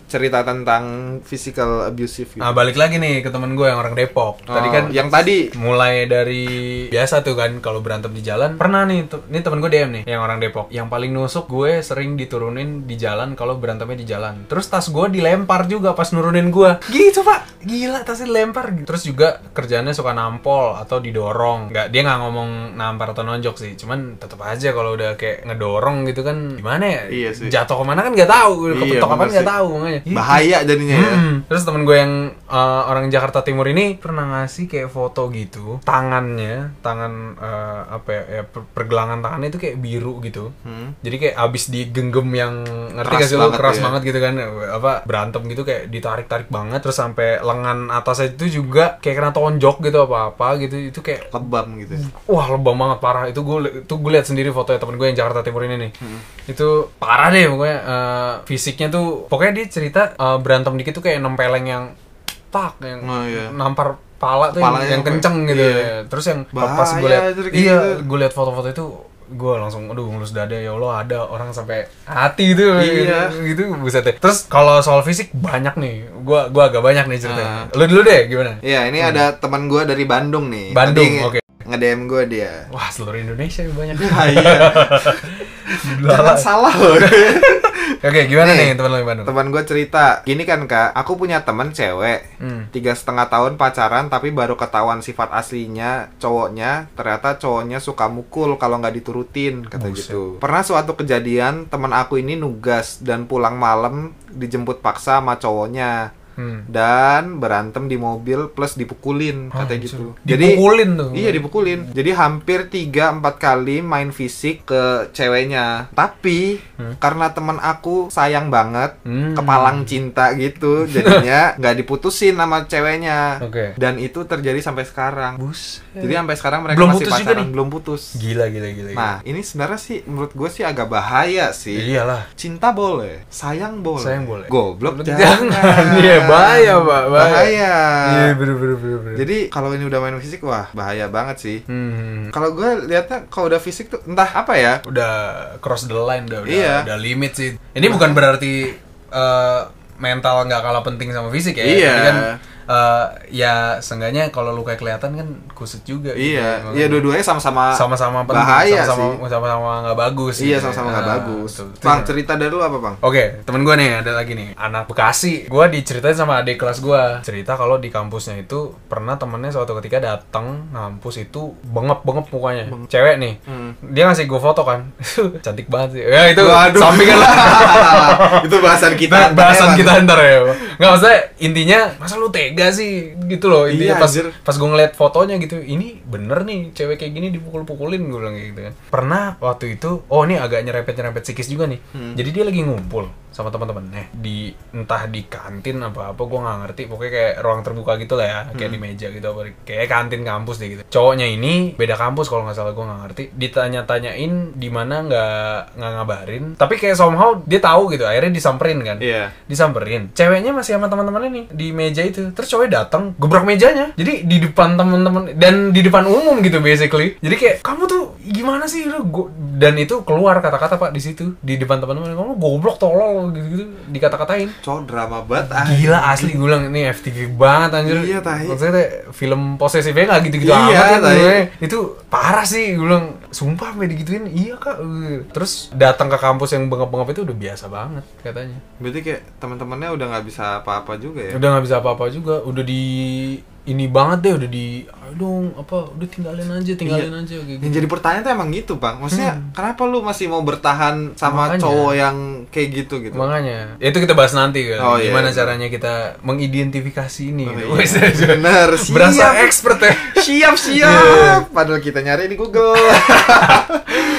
cerita tentang physical abusive gitu?
Nah, balik lagi nih ke temen gue yang orang Depok. Tadi
Oh,
kan
yang tadi
mulai dari biasa tuh kan kalau berantem di jalan pernah nih tuh ini temen gue DM nih yang orang Depok yang paling nusuk gue sering diturunin di jalan kalau berantemnya di jalan terus tas gue dilempar juga pas nurunin gue gitu pak gila tasnya dilempar terus juga kerjaannya suka nampol atau didorong nggak dia nggak ngomong nampar atau nonjok sih cuman tetap aja kalau udah kayak ngedorong gitu kan gimana ya
Iya sih.
jatuh ke mana kan nggak tahu
Iya,
kepetok kapan
bener
nggak
sih.
tahu makanya.
Bahaya jadinya ya.
Hmm. Terus temen gue yang uh, orang Jakarta Timur ini pernah ngasih kayak foto gitu, tangannya, tangan uh, apa ya, ya, per- pergelangan tangannya itu kayak biru gitu.
Hmm.
Jadi kayak abis digenggam yang ngerti
Keras
gak sih lo keras
ya.
banget gitu kan apa berantem gitu kayak ditarik-tarik banget terus sampai lengan atasnya itu juga kayak kena tonjok gitu apa-apa gitu itu kayak
Lebam gitu.
Wah lebam banget parah itu gue itu gue lihat sendiri fotonya temen gue yang Jakarta Timur ini nih
Hmm.
itu parah deh pokoknya eh, fisiknya tuh pokoknya dia cerita eh, berantem dikit tuh kayak nempeleng yang tak yang
Oh, iya.
nampar pala tuh
Palanya
yang, yang kenceng gitu
iya.
ya. terus yang
Bahaya
pas gue
kayak
iya
gitu.
gue lihat foto-foto itu gue langsung aduh ngelus dada ya Allah ada orang sampai hati gitu
Iya.
gitu buset deh terus kalau soal fisik banyak nih gue gua agak banyak nih ceritanya
Ah.
lu dulu deh gimana
Iya, ini ada teman gua dari Bandung nih.
Bandung, oke.
Nge-DM gua dia.
wah seluruh Indonesia banyak
Ah, iya. Jangan salah loh.
Oke, gimana
Nih,
nih teman lo Bandung?
Teman gue cerita, gini kan kak, aku punya temen cewek,
Hmm.
tiga setengah tahun pacaran tapi baru ketahuan sifat aslinya cowoknya, ternyata cowoknya suka mukul kalau nggak diturutin, kata
Buset.
gitu. Pernah suatu kejadian teman aku ini nugas dan pulang malam dijemput paksa sama cowoknya
Hmm.
dan berantem di mobil plus dipukulin, kata
Anjir.
gitu.
Dipukulin tuh.
Iya dipukulin. Jadi hampir 3-4 kali main fisik ke ceweknya. Tapi karena teman aku sayang banget,
Hmm.
kepalang cinta gitu, jadinya nggak diputusin sama ceweknya.
Oke.
Dan itu terjadi sampai sekarang.
Bus.
Jadi sampai sekarang mereka
Belum
masih
putus juga
pacaran,
nih?
belum putus.
Gila gila gila. gila.
Nah, ini sebenarnya sih menurut gue sih agak bahaya sih.
iyalah.
Cinta boleh, sayang boleh.
Sayang boleh.
Goblok
jangan. Iya, bahaya, Pak.
Bahaya.
Iya, bener bener bener bener.
Jadi kalau ini udah main fisik wah bahaya banget sih.
hmm.
Kalau gue lihatnya kalau udah fisik tuh entah apa ya.
udah cross the line udah udah,
Iya.
udah limit sih. Ini bukan berarti eh, mental nggak kalah penting sama fisik ya.
Iya.
Tapi kan eh, ya seenggaknya kalau lu kayak kelihatan kan kusut juga. gitu.
Iya,
Makanya
iya dua-duanya sama-sama
sama-sama
bahaya
sama-sama
sih.
sama-sama nggak bagus.
Iya,
gitu
sama-sama
ya.
nggak
Ah,
bagus.
betul.
Bang, cerita dari lu apa, Bang?
Oke, temen gue nih ada lagi nih, anak Bekasi. Gue diceritain sama adik kelas gue. Cerita kalau di kampusnya itu pernah temennya suatu ketika datang ngampus itu bengep-bengep mukanya. Cewek nih,
Hmm.
dia ngasih gue foto kan, cantik banget sih. Ya itu
Waduh.
sampingan lah.
itu bahasan kita.
Bahasan
Emang.
kita ntar ya. Nggak maksudnya intinya masa lu tega sih gitu loh.
Iya,
pas
anjir.
pas gue ngeliat fotonya gitu, ini bener nih cewek kayak gini dipukul-pukulin gue bilang kayak gitu kan. Pernah waktu itu, oh ini agak nyerempet-nyerempet psikis juga nih.
Hmm.
Jadi dia lagi ngumpul sama teman-temannya di entah di kantin apa apa gue nggak ngerti. Pokoknya kayak ruang terbuka gitu lah ya kayak
Hmm.
di meja gitu. Apa kayak kantin kampus deh gitu. Cowoknya ini beda kampus kalau nggak salah gue nggak ngerti. Ditanya-tanyain di mana nggak nggak ngabarin. Tapi kayak somehow dia tahu gitu akhirnya disamperin kan.
Iya.
disamperin. Ceweknya masih sama teman-temannya nih di meja itu. Terus cowoknya datang gebrak mejanya. Jadi di depan teman-teman dan di depan umum gitu basically. Jadi kayak kamu tuh gimana sih? Lu dan itu keluar kata-kata pak di situ. Di depan teman-teman kamu goblok tolol gitu-gitu dikata-katain
Cowok drama banget. ah.
Gila asli gue bilang ini FTV banget anjir.
Iya, tahi.
Maksudnya film posesifnya gak gitu-gitu
Iya,
amat kan
tahi.
gue. Itu parah sih gue bilang sumpah sampai digituin. Iya kak. Terus datang ke kampus yang bengap-bengap itu udah biasa banget katanya.
Berarti kayak teman-temannya udah nggak bisa apa-apa juga ya.
Udah nggak bisa apa-apa juga. Udah di ini banget deh udah di ayo dong apa udah tinggalin aja tinggalin
Iya.
aja kayak
Yang
gitu
jadi pertanyaan tuh emang gitu bang Maksudnya kenapa lu masih mau bertahan sama
Makanya.
cowok yang kayak gitu gitu
makanya ya itu kita bahas nanti kan
Oh, iya,
gimana
iya.
caranya kita mengidentifikasi ini
Oh,
gitu.
iya. Bener,
berasa
siap.
expert ya
Siap siap
Iya.
Padahal kita nyari di Google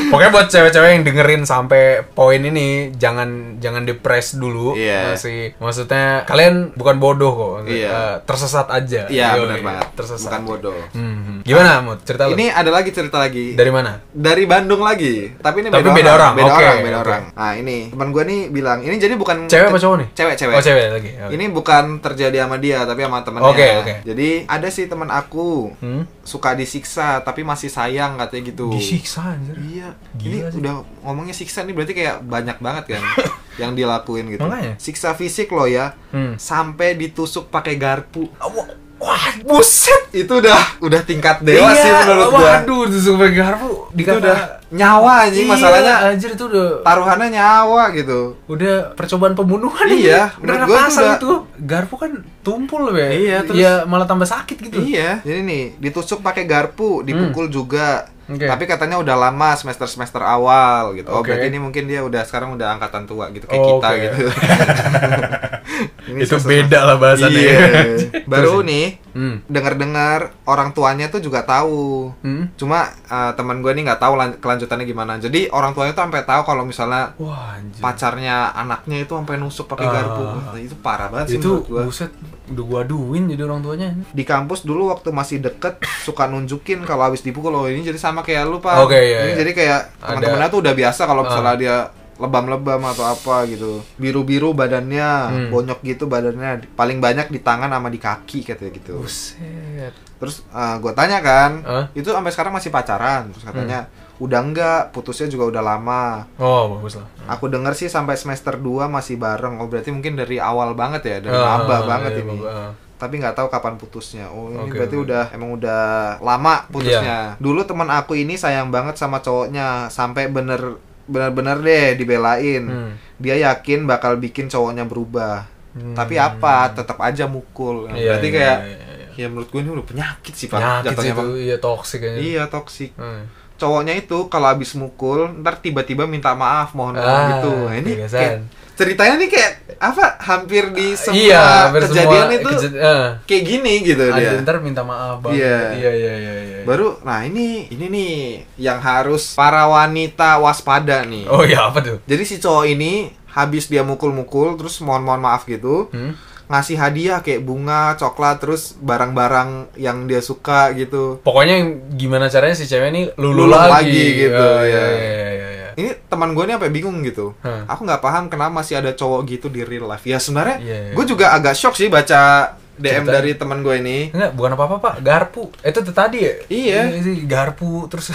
Pokoknya buat cewek-cewek yang dengerin sampai poin ini jangan jangan depres dulu.
Iya.
Masih maksudnya kalian bukan bodoh kok.
Iya.
Eh, tersesat aja.
Iya
Yoi,
benar banget
Tersesat.
Bukan bodoh
Hmm. Gimana, Mut? Cerita lu.
Ini ada lagi cerita lagi
dari mana?
dari Bandung lagi tapi ini
Tapi
beda,
beda orang.
beda
Oke,
orang beda
oke.
orang nah ini teman gue nih bilang ini jadi bukan
Cewek apa cowok nih?
cewek cewek
Oh, cewek lagi. Oke.
ini bukan terjadi sama dia tapi sama temennya
Oke, oke.
jadi ada sih teman aku
Hmm?
suka disiksa tapi masih sayang katanya gitu
Disiksa anjir.
Iya,
Gila
ini
sih.
udah ngomongnya siksa nih berarti kayak banyak banget kan yang dilakuin gitu.
Makanya.
Siksa fisik loh ya,
Hmm.
sampai ditusuk pakai garpu.
Wah, wah, buset.
Itu udah udah tingkat dewa
Iya,
sih menurut gua.
Waduh, tusuk pakai garpu.
Itu udah nyawa anjing
Iya,
masalahnya
anjir itu udah
taruhannya nyawa gitu.
udah percobaan pembunuhan
Iya,
udah
gua udah-
itu garpu kan tumpul ya
Iya, terus-
ya malah tambah sakit gitu
Iya, jadi nih ditusuk pakai garpu, dipukul juga.
Oke.
Tapi katanya udah lama semester semester awal gitu. Oh
Oke.
berarti ini mungkin dia udah sekarang udah angkatan tua gitu kayak
Oh,
kita
oke.
gitu. Ini
itu beda lah bahasannya
Iya. Baru nih
hmm.
dengar-dengar orang tuanya tuh juga tahu.
Hmm.
Cuma eh, teman gue nih nggak tahu lan- kelanjutannya gimana. Jadi orang tuanya tuh sampai tahu kalau misalnya
wah anjir
pacarnya anaknya itu sampai nusuk pakai
Ah.
garpu. Wah, itu parah banget sih
itu
gua.
buset udah gua aduin jadi orang tuanya
Di kampus dulu waktu masih deket suka nunjukin kalau habis dipukul oh ini jadi sama kayak lu pak.
Oke, iya,
Ini
iya.
jadi kayak teman-temannya tuh udah biasa kalau misalnya dia lebam-lebam atau apa gitu biru-biru badannya
Hmm.
bonyok gitu badannya paling banyak di tangan sama di kaki katanya gitu
buset
Terus gue tanya kan,
Hah?
itu sampai sekarang masih pacaran. Terus katanya
Hmm.
udah enggak, putusnya juga udah lama.
oh bagus lah
Aku denger sih sampai semester 2 masih bareng. Oh berarti mungkin dari awal banget ya, dari
Ah,
maba banget
iya,
ini.
maba, ah.
Tapi nggak tahu kapan putusnya. Oh ini
Oke,
berarti
oke.
udah emang udah lama
Iya.
putusnya. Dulu teman aku ini sayang banget sama cowoknya sampai bener bener-bener deh dibelain.
Hmm.
Dia yakin bakal bikin cowoknya berubah.
Hmm.
Tapi apa? Tetap aja mukul. Nah,
Iya,
berarti
iya,
kayak
iya, iya.
ya menurut gue ini udah penyakit sih pak.
penyakit itu iya toksik
Iya toksik.
Hmm.
Cowoknya itu kalau habis mukul ntar tiba-tiba minta maaf mohon maaf
Ah,
gitu. Nah, ini kayak, ceritanya nih kayak apa? Hampir di semua
iya hampir
kejadian
semua
itu
keja- eh.
kayak gini gitu
ada
dia.
ntar minta maaf banget
Iya.
iya iya iya, iya.
Baru nah ini ini nih yang harus para wanita waspada nih.
oh iya apa tuh
Jadi si cowok ini habis dia mukul-mukul terus mohon-mohon maaf gitu.
hmm?
ngasih hadiah kayak bunga, coklat, terus barang-barang yang dia suka gitu.
Pokoknya gimana caranya si cewek ini lulu,
Luluh
lagi.
lagi gitu,
Oh,
ya.
iya, iya, iya, iya.
Ini teman gue nih sampai bingung gitu.
Hmm.
Aku nggak paham kenapa masih ada cowok gitu di real life. Ya sebenarnya
Iya, iya.
gue juga agak shock sih baca DM
Ceritanya.
dari teman gue ini.
Enggak, bukan apa-apa, Pak. Garpu. Itu tuh tadi ya?
Iya.
sih, garpu terus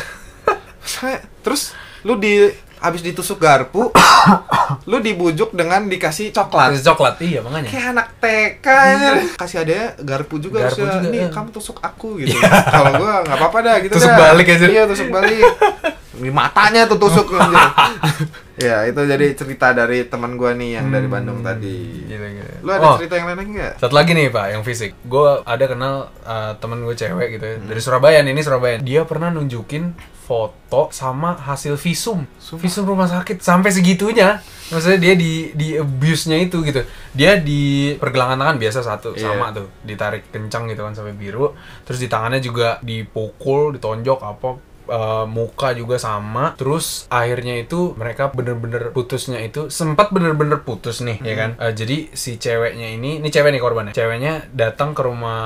Saya- Terus lu di habis ditusuk garpu, lu dibujuk dengan dikasih coklat.
Kasih coklat. Iya, makanya.
Kayak anak TK ya. Kasih adanya garpu juga
Garpu
harusnya.
juga,
Nih,
eh.
kamu tusuk aku gitu. Kalau gua nggak apa-apa dah gitu
Tusuk
dah.
balik aja.
Iya, tusuk balik. Matanya tuh tusuk anjir. Ya, itu jadi cerita dari teman gua nih yang dari Bandung tadi.
Gila, gila.
Lu ada
Hmm. Oh,
cerita yang lain lagi nggak?
Satu lagi nih pak, yang fisik. Gue ada kenal uh, temen gue cewek gitu ya, dari Surabaya nih, ini Surabaya. Dia pernah nunjukin foto sama hasil visum, visum rumah sakit sampai segitunya. Maksudnya dia di di abuse-nya itu gitu. Dia di pergelangan tangan biasa satu
Iya.
sama tuh, ditarik kencang gitu kan sampai biru. Terus di tangannya juga dipukul, ditonjok apa uh, muka juga sama. Terus akhirnya itu mereka bener-bener putusnya itu sempat bener-bener putus nih ya kan? Uh, jadi si ceweknya ini ini cewek nih korbannya ceweknya datang ke rumah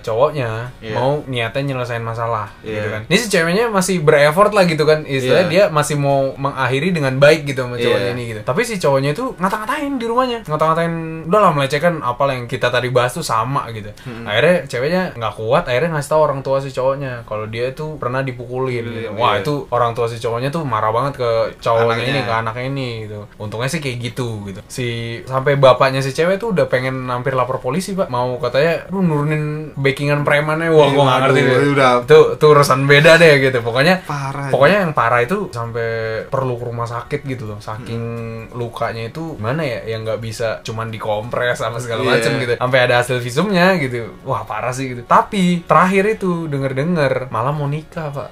cowoknya
Iya.
mau niatnya nyelesain masalah
Iya.
gitu kan? Ini si ceweknya masih bereffort lah gitu kan? Istilahnya
Iya.
dia masih mau mengakhiri dengan baik gitu sama cowoknya
Iya.
ini gitu. Tapi si cowoknya itu ngata-ngatain di rumahnya. Ngata-ngatain udah lah melecehkan apa yang kita tadi bahas tuh sama gitu. Akhirnya ceweknya nggak kuat akhirnya ngasih tahu orang tua si cowoknya kalau dia itu pernah dipukulin gitu.
Dibeliin,
Wah,
iya.
itu orang tua si cowoknya tuh marah banget ke cowoknya
Anaknya.
ini, ke anaknya ini gitu. Untungnya sih kayak gitu gitu. Si sampai bapaknya si cewek tuh udah pengen hampir lapor polisi, Pak. Mau katanya lu nurunin backingan premannya. Wah, gua nggak ngerti
Aduh,
deh.
udah.
Itu itu urusan beda deh gitu. Pokoknya
Parah.
Pokoknya yang parah itu sampai perlu ke rumah sakit gitu loh. Saking lukanya itu gimana ya yang nggak bisa cuman dikompres sama segala
Iya.
macam gitu. Sampai ada hasil visumnya gitu. Wah, parah sih gitu. Tapi terakhir itu denger-denger malah mau nikah, Pak.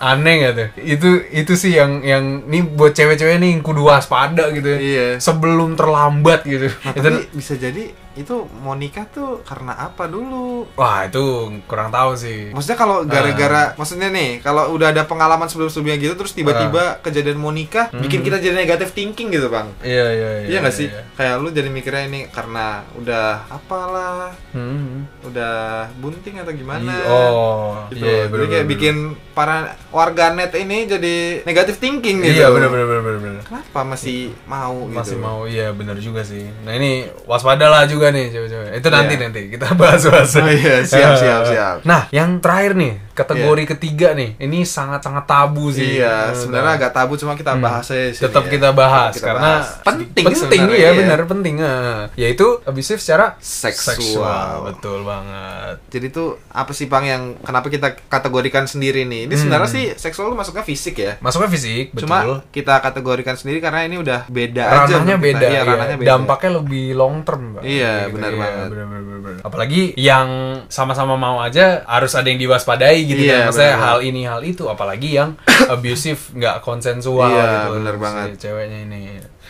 Aneh gak tuh? Itu itu sih yang yang nih buat cewek-cewek nih yang kudu waspada gitu ya.
Iya.
Sebelum terlambat gitu.
Nah,
itu
tapi bisa jadi itu mau nikah tuh karena apa dulu?
wah, itu kurang tahu sih.
Maksudnya kalau gara-gara, maksudnya nih, kalau udah ada pengalaman sebelum-sebelumnya gitu, terus tiba-tiba kejadian mau nikah, bikin kita jadi negatif thinking gitu, bang.
Iya, iya, iya.
Iya nggak sih?
iya.
Kayak lu jadi mikirnya ini karena udah apalah,
Hmm.
udah bunting atau gimana?
Iya, Oh,
gitu.
iya,
jadi
bener,
kayak
bener,
bikin para warganet ini jadi negatif thinking
bener.
gitu.
Iya, bener, bener, bener, bener, bener.
Kenapa masih mau gitu?
Masih mau, iya bener juga sih. Nah ini waspada lah juga nih cewek-cewek. Itu nanti
Iya.
nanti kita bahas-bahas.
Oh iya, siap, siap, siap.
Nah, yang terakhir nih, kategori ketiga nih. Ini sangat-sangat tabu sih.
Iya,
Menurut
sebenarnya agak tabu cuma kita bahas aja sini
tetap
ya.
kita bahas
kita
karena
bahas. penting
penting ya
ya.
benar penting eh. yaitu abusive secara
Seksual.
betul banget
Jadi tuh apa sih Bang yang kenapa kita kategorikan sendiri nih? Ini sebenarnya sih seksual tuh masuknya fisik ya.
masuknya fisik betul
Cuma kita kategorikan sendiri karena ini udah beda aja.
ranahnya
kita.
beda,
Iya,
iya.
ranahnya beda.
dampaknya lebih long term Pak.
Iya,
Gitu,
benar
iya,
banget.
benar, benar, benar. apalagi yang sama-sama mau aja harus ada yang diwaspadai gitu
Iya,
kan maksudnya
benar.
hal ini hal itu apalagi yang abusive nggak konsensual
Iya,
gitu
benar
si
banget.
ceweknya ini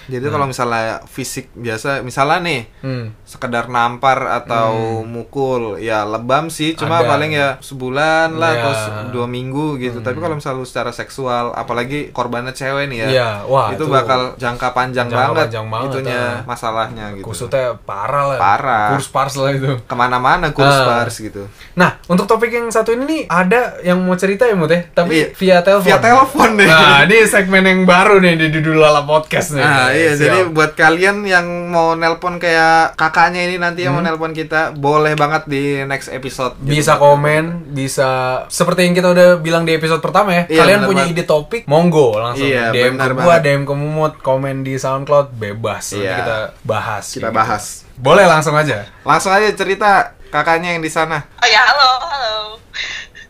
Jadi kalau misalnya fisik biasa, misalnya nih
hmm.
sekedar nampar atau mukul, ya lebam sih. Cuma
Ada.
paling ya sebulan lah,
Iya.
atau dua minggu gitu. Tapi kalau misalnya secara seksual, apalagi korbannya cewek nih ya,
Iya, wah,
itu,
itu
bakal jangka panjang
jangka
banget,
panjang banget,
itunya
ah.
masalahnya gitu.
kusutnya parah lah
Parah.
kurs pars lah itu
Ke mana-mana kurus
Ah.
pars gitu.
Nah, untuk topik yang satu ini nih ada yang mau cerita ya, Mut ya? Tapi
Iya.
via telepon.
Via telepon nih.
Nah, ini segmen yang baru nih di Dudul Lala Podcast nih.
Nah iya
Siap.
jadi buat kalian yang mau nelpon kayak kakaknya ini nanti yang mau nelpon kita boleh banget di next episode. gitu.
Hmm. bisa komen, bisa seperti yang kita udah bilang di episode pertama ya.
Iya,
kalian punya
banget.
ide topik, monggo langsung
Iya,
DM ke gua,
banget.
DM ke Mumut, komen di SoundCloud bebas. Nanti
Iya.
kita bahas.
Kita
gitu.
bahas.
Boleh langsung aja.
Langsung aja cerita kakaknya yang di sana.
Oh ya, halo, halo.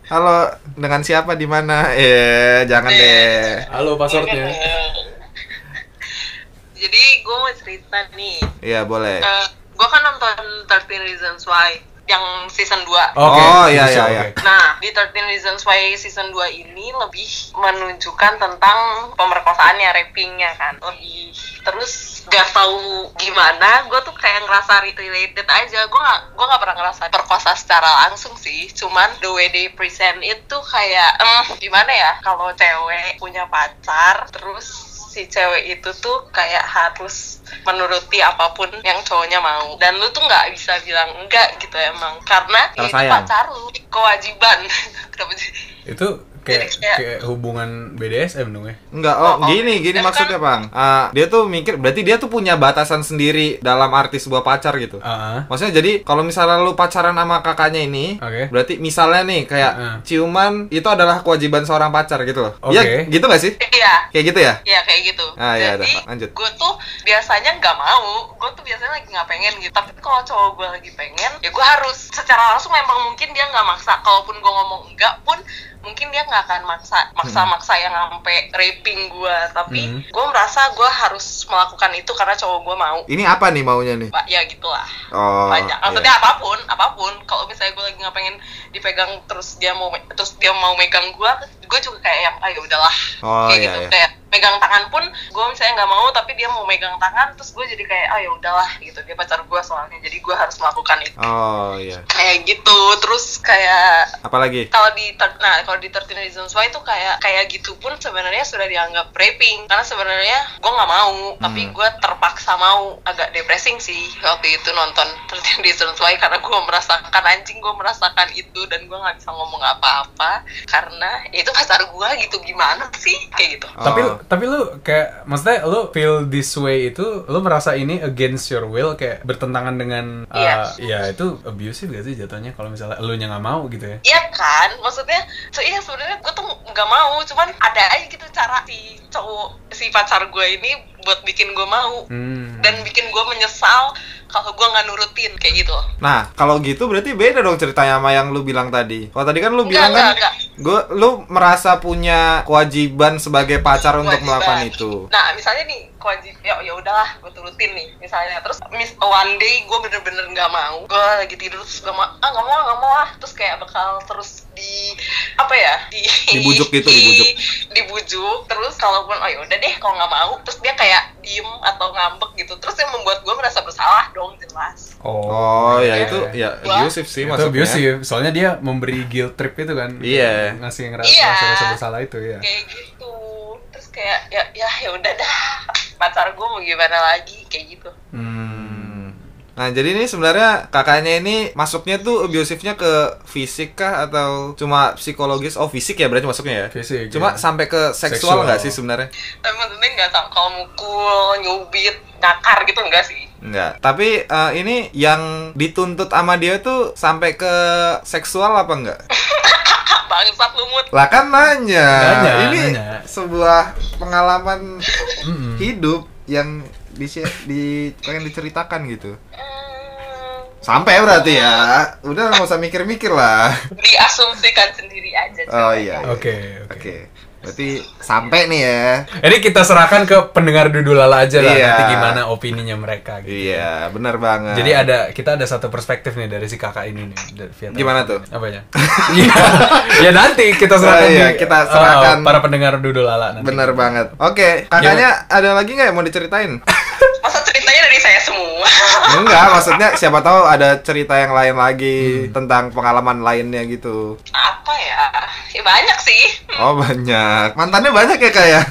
Halo, dengan siapa di mana? Eh, jangan deh.
Halo passwordnya.
Jadi gue mau cerita nih.
Iya, boleh.
Eh, gue kan nonton 13 Reasons Why yang season 2.
Oke.
Oh, iya, iya, iya.
Nah, di 13 Reasons Why season 2 ini lebih menunjukkan tentang pemerkosaannya, rapingnya kan. Lebih terus gak tahu gimana, gue tuh kayak ngerasa re- related aja. Gue gak, gue gak pernah ngerasa perkosa secara langsung sih. Cuman the way they present itu kayak, em, gimana ya? Kalau cewek punya pacar, terus si cewek itu tuh kayak harus menuruti apa pun yang cowoknya mau dan lu tuh nggak bisa bilang enggak gitu emang karena
Karena
itu
sayang.
pacar lu kewajiban?
Itu kayak,
Jadi kayak-
kayak hubungan BDSM dong ya?
Enggak, oh,
Oh, oh.
gini, gini maksudnya, Bang. Ah, dia tuh mikir, berarti dia tuh punya batasan sendiri dalam arti sebuah pacar gitu.
Ah,
Maksudnya jadi kalau misalnya lu pacaran sama kakaknya ini,
Oke.
berarti misalnya nih kayak
Heeh.
ciuman itu adalah kewajiban seorang pacar gitu loh.
Oke.
Iya, gitu gak sih?
iya
Kayak gitu ya?
Iya kayak gitu.
Ah, iya,
Jadi
udah, lanjut.
gue tuh biasanya nggak mau. Gue tuh biasanya lagi nggak pengen gitu. Tapi kalau cowok gue lagi pengen, ya gue harus secara langsung memang mungkin dia nggak maksa. Kalaupun gue ngomong enggak pun mungkin dia nggak akan maksa maksa-maksa yang sampai raping gue. Tapi
Hmm.
gue merasa gue harus melakukan itu karena cowok gue mau.
Ini apa nih maunya nih?
Ya gitulah.
Oh.
banyak
iya.
maksudnya apa pun apa pun kalau misalnya gue lagi nggak pengen dipegang terus dia mau terus dia mau megang gue gue juga kayak yang ayo udahlah
Oh,
kayak
iya,
gitu
iya.
kayak megang tangan pun gue misalnya nggak mau tapi dia mau megang tangan terus gue jadi kayak ayo udahlah gitu dia pacar gue soalnya jadi gue harus melakukan itu
Oh, iya.
kayak gitu terus kayak
Apalagi?
kalau di nah kalau di 13 Reasons Why itu kayak kayak gitu pun sebenarnya sudah dianggap raping. Karena sebenarnya gue nggak mau tapi
Hmm.
gue terpaksa mau. Agak depressing sih waktu itu nonton 13 Reasons Why karena gue merasakan anjing gue merasakan itu. Dan gue nggak bisa ngomong apa-apa karena ya itu pacar gue gitu. Gimana sih? Kayak gitu.
Oh,
Tapi tapi lu kayak maksudnya lu feel this way itu lu merasa ini against your will kayak bertentangan dengan uh,
Iya.
ya itu abusive gak sih jatuhnya? Kalau misalnya lu nya nggak mau gitu ya?
Iya kan, maksudnya, so iya sebenarnya gue tuh nggak mau, cuman ada aja gitu cara si cowok si pacar gue ini buat bikin gue mau
hmm.
dan bikin gue menyesal kalau gue nggak nurutin kayak gitu.
Nah, kalau gitu berarti beda dong ceritanya sama yang lu bilang tadi. Kalau tadi kan lu
Enggak,
bilang kan
enggak, enggak.
gua lu merasa punya kewajiban sebagai pacar untuk
Kewajiban.
melakukan itu.
Nah, misalnya nih kewajib ya ya udahlah gue turutin nih misalnya terus mis one day gue bener-bener nggak mau gue lagi tidur terus gak mau ah nggak mau nggak mau ah terus kayak bakal terus di apa ya di
Dibujuk gitu, dibujuk.
dibujuk terus kalaupun oh ya udah deh kalau nggak mau terus dia kayak diem atau ngambek gitu terus yang membuat gue merasa bersalah dong jelas
Oh, ya
iya.
itu ya abusive sih
itu
maksudnya.
abusive soalnya dia memberi guilt trip itu kan
Iya.
ngasih ngerasa
Iya.
rasa bersalah itu ya
kayak gitu kayak ya ya ya udah dah pacar gue mau gimana lagi kayak gitu
Hmm. Nah, jadi ini sebenarnya kakaknya ini masuknya tuh abusifnya ke fisik kah atau cuma psikologis? Oh, fisik ya berarti masuknya ya?
Fisik,
Cuma
ya.
sampai ke seksual nggak sih sebenarnya?
tapi maksudnya nggak tau kalau mukul nyubit nakar gitu enggak sih
Enggak. Tapi eh, ini yang dituntut sama dia tuh sampai ke seksual apa enggak?
bangsat lumut
Lah kan nanya.
Nanya,
ini
nanya.
sebuah pengalaman hidup yang di di pengen diceritakan gitu.
Hmm,
Sampai berarti ya. Udah nggak usah mikir-mikir lah.
diasumsikan sendiri aja
Oh
ceritanya.
iya.
oke oke
Oke. Berarti sampai nih ya.
Ini kita serahkan ke pendengar Dudulala aja lah
Iya.
nanti gimana opininya mereka gitu.
Iya, benar banget.
Jadi ada kita ada satu perspektif nih dari si kakak ini nih. dari
Gimana tuh?
Apanya? Iya. ya nanti kita serahkan
Oh, iya,
di-
kita
oh,
serahkan.
para pendengar Dudulala nanti.
Bener banget. Oke, kakaknya ada lagi nggak yang mau diceritain?
masa ceritanya dari saya semua
Enggak, maksudnya siapa tahu ada cerita yang lain lagi tentang pengalaman lainnya gitu.
apa ya ya banyak sih
Oh banyak. Mantannya banyak ya kayak.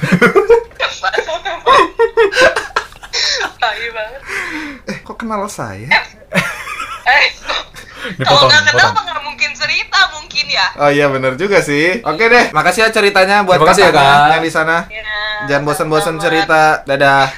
Tai banget
eh kok kenal saya?
eh
Dipotong,
kalau nggak kenal mah nggak mungkin cerita mungkin ya
Oh iya bener juga sih. Oke deh, makasih ya ceritanya buat
Terima kasih ya, Kak.
yang di sana.
Ya,
Jangan bosan-bosan cerita. Dadah.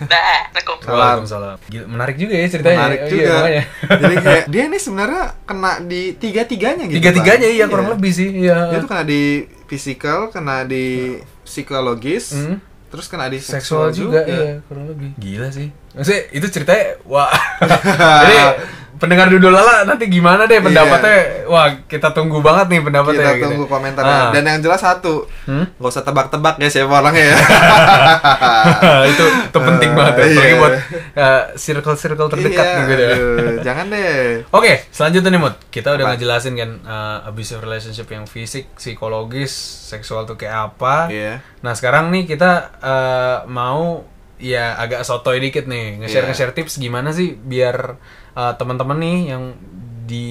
Dah.
Salam.
Waalaikumsalam. Gila, menarik juga ya ceritanya.
Menarik
Iya,
juga.
makanya.
Jadi kayak dia ini sebenarnya kena di tiga-tiganya gitu.
Tiga-tiganya iya kurang lebih sih. Iya.
Dia tuh kena di physical, kena di psikologis,
Hmm.
terus kena di
seksual
seksual,
juga, iya kurang lebih gila sih maksudnya itu ceritanya wah jadi pendengar Dudulala nanti gimana deh pendapatnya wah kita tunggu banget nih pendapatnya
Kita
gitu.
tunggu komentarnya.
Ah.
Dan yang jelas satu,
Hmm?
nggak usah tebak-tebak ya siapa orangnya ya.
itu itu penting banget ya.
Iya.
apalagi buat uh, circle-circle terdekat
Iya,
nih gitu ya.
jangan deh.
Oke, selanjutnya nih Mut. Kita udah
Apa?
ngejelasin kan uh, abusive relationship yang fisik, psikologis, seksual tuh kayak apa.
Iya.
Nah, sekarang nih kita uh, mau ya agak sotoy dikit nih, nge-share
Iya.
nge-share tips gimana sih biar uh, teman-teman nih yang di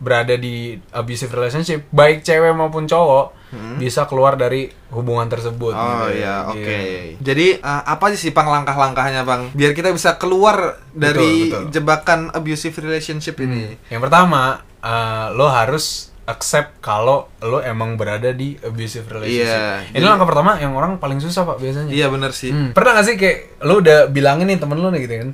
berada di abusive relationship, baik cewek maupun cowok bisa keluar dari hubungan tersebut.
Hmm. Oh
gitu.
iya, oke.
Iya.
Jadi uh, apa sih bang langkah-langkahnya bang? Biar kita bisa keluar dari
betul.
jebakan abusive relationship ini.
Yang pertama, uh, lo harus accept kalau lo emang berada di abusive relationship.
Iya,
Ini langkah pertama yang orang paling susah pak biasanya.
Iya bener sih.
Hmm. Pernah gak sih kayak lo udah bilangin nih temen lo nih gitu kan,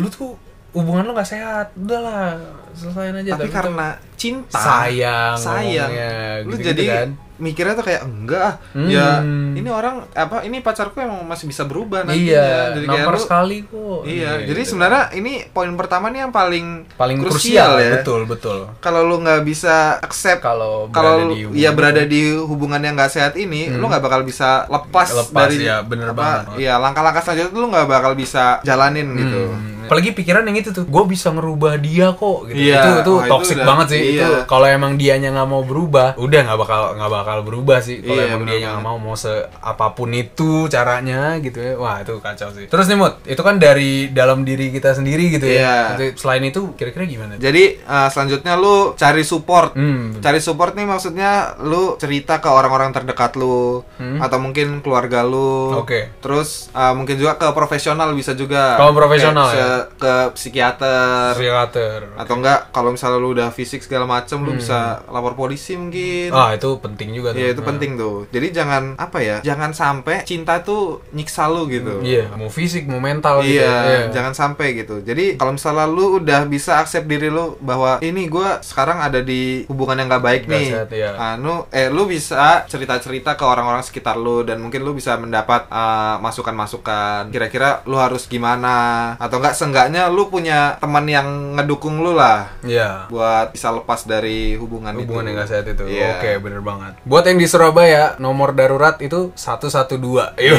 lo tuh hubungan lo gak sehat, udahlah selesain aja.
Tapi
tuh-
karena cinta,
sayang,
sayang,
ngomongnya,
lu jadi
kan.
mikirnya tuh kayak enggak, ah,
Hmm.
ya ini orang apa ini pacarku emang masih bisa berubah nantinya.
iya,
jadi kayak lu-
sekali kok.
Iya, jadi
gitu.
sebenarnya ini poin pertama nih yang paling
paling krusial,
ya.
betul betul.
Kalau lu nggak bisa accept
Kalau
kalau ya
itu.
berada di hubungan yang nggak sehat ini, lu nggak bakal bisa lepas,
Lepas,
dari
ya, bener banget.
Iya, langkah-langkah selanjutnya tuh lu nggak bakal bisa jalanin gitu.
Apalagi pikiran yang itu tuh, gue bisa ngerubah dia kok. Gitu.
Iya,
Itu itu
itu
toxic
udah-
banget sih.
iya.
Itu kalau emang dianya nggak mau berubah, udah nggak bakal nggak bakal berubah sih. Kalau
Iya,
emang
bener
dia nggak mau mau se apa pun itu caranya gitu ya, wah itu kacau sih. Terus nih Mut, itu kan dari dalam diri kita sendiri gitu
Iya.
ya. Itu- Selain itu kira-kira gimana?
Jadi uh, selanjutnya lu cari support.
Hmm.
Cari support nih maksudnya lu cerita ke orang-orang terdekat lu
Hmm.
atau mungkin keluarga lu.
Oke.
Terus uh, mungkin juga ke profesional bisa juga.
Kalau profesional
Kayak
ya?
Ke psikiater
psikiater
atau enggak kalau misalnya lu udah fisik segala macem lu bisa lapor polisi mungkin.
ah itu penting juga tuh
Iya itu
Nah.
penting tuh. Jadi jangan apa ya? Jangan sampai cinta tuh nyiksa lu gitu.
iya mau fisik mau mental gitu
Iya, jangan sampai gitu. Jadi kalau misalnya lu udah bisa accept diri lu bahwa ini gua sekarang ada di hubungan yang gak baik
Nggak
nih.
sehat, iya.
Anu, eh lu bisa cerita-cerita ke orang-orang sekitar lu dan mungkin lu bisa mendapat uh, masukan-masukan. Kira-kira lu harus gimana? Atau enggak seenggaknya lu punya teman yang ngedukung lu lah
iya
buat bisa lepas dari hubungan,
hubungan
itu.
yang gak sehat itu
Iya.
oke bener banget buat yang di Surabaya nomor darurat itu 112
Iya,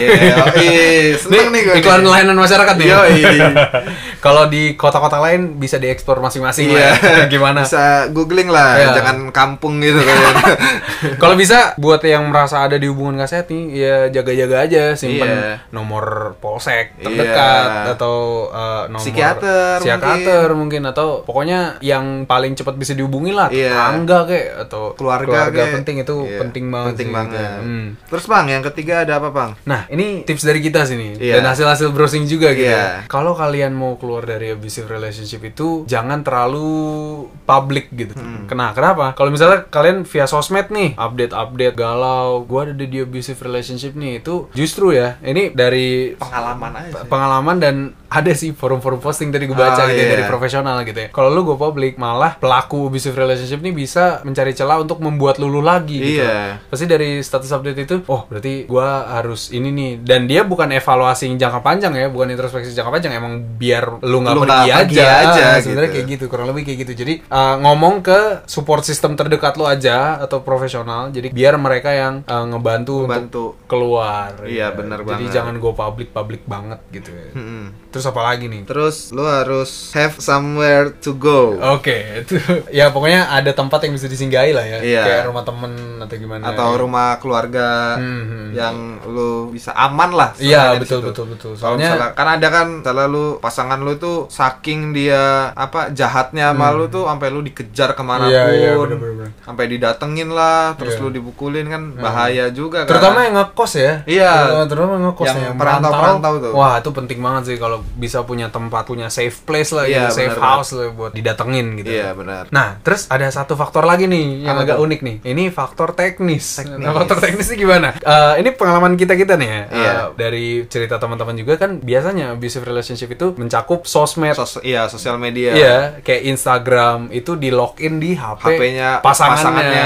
ih, seneng nih gue.
iklan layanan masyarakat nih
Yoi.
kalau di kota-kota lain bisa diekspor masing-masing
Iya.
lah ya. gimana
Bisa googling lah,
Iya.
jangan kampung gitu kan.
Kalau bisa buat yang merasa ada di hubungan gak sehat nih, ya jaga-jaga aja, simpen
Iya.
nomor polsek terdekat
Iya.
atau uh, nomor
Psikiater
psikiater mungkin. atau pokoknya yang paling cepat bisa dihubungi lah,
Iya.
tetangga kek atau
keluarga, kayak-
penting itu
Iya,
penting banget
penting
sih,
banget
gitu. Hmm.
terus bang yang ketiga ada apa bang
Nah, ini tips dari kita sih nih.
Iya.
Dan hasil-hasil browsing juga gitu.
Iya.
Kalau kalian mau keluar dari abusive relationship itu jangan terlalu public gitu.
Hmm.
Kena kenapa? Kalau misalnya kalian via sosmed nih, update-update galau, gua ada di abusive relationship nih, itu justru ya, ini dari
pengalaman aja
pengalaman dan ada sih forum-forum posting tadi gue baca
Ah,
gitu ya,
iya.
dari profesional gitu ya. Kalau lu gue public malah pelaku abusive relationship nih bisa mencari celah untuk membuat lulu lagi gitu.
Iya.
Pasti dari status update itu, oh berarti gua harus ini nih. Dan dia bukan evaluasi yang jangka panjang ya, bukan introspeksi jangka panjang. Emang biar lu nggak pergi,
pergi
aja.
aja,
Ah, Sebenarnya
gitu.
kayak gitu, kurang lebih kayak gitu. Jadi uh, ngomong ke support system terdekat lu aja atau profesional. Jadi biar mereka yang uh, ngebantu,
Bantu.
untuk keluar.
Iya,
gitu.
bener
Jadi
banget.
jangan go public public banget gitu. ya.
Mm-mm.
Terus apa lagi nih?
terus lu harus have somewhere to go
Oke, itu ya pokoknya ada tempat yang bisa disinggahi lah ya.
Iya.
Kayak rumah temen atau gimana.
atau rumah keluarga
Hmm.
yang lu bisa aman lah
Iya, betul, betul, betul.
Kalau
Soalnya-
misalnya kan ada kan misalnya lu pasangan lu tuh saking dia apa jahatnya sama lu tuh sampai lu dikejar ke mana pun
Hmm. Iya, iya, bener, bener, bener.
sampai didatengin lah terus
Iya.
lu dibukulin kan bahaya juga kan
terutama yang ngekos ya
Iya.
terutama, yang ngekos
Yang
ya,
perantau-perantau tuh.
wah itu penting banget sih kalau bisa punya tempat punya safe place lah
Iya,
gitu, safe
bener
house lah buat didatengin gitu
iya benar
Nah, terus ada satu faktor lagi nih yang
Apa
agak
tuh?
unik nih. Ini faktor teknis.
Teknis.
Nah, faktor teknisnya gimana? Eh, ini pengalaman kita kita nih ya.
Iya.
Eh, dari cerita teman-teman juga kan biasanya abusive relationship itu mencakup sosmed.
Sos iya sosial media
Iya, kayak Instagram itu di login di HP
HP-nya
pasangannya,
pasangannya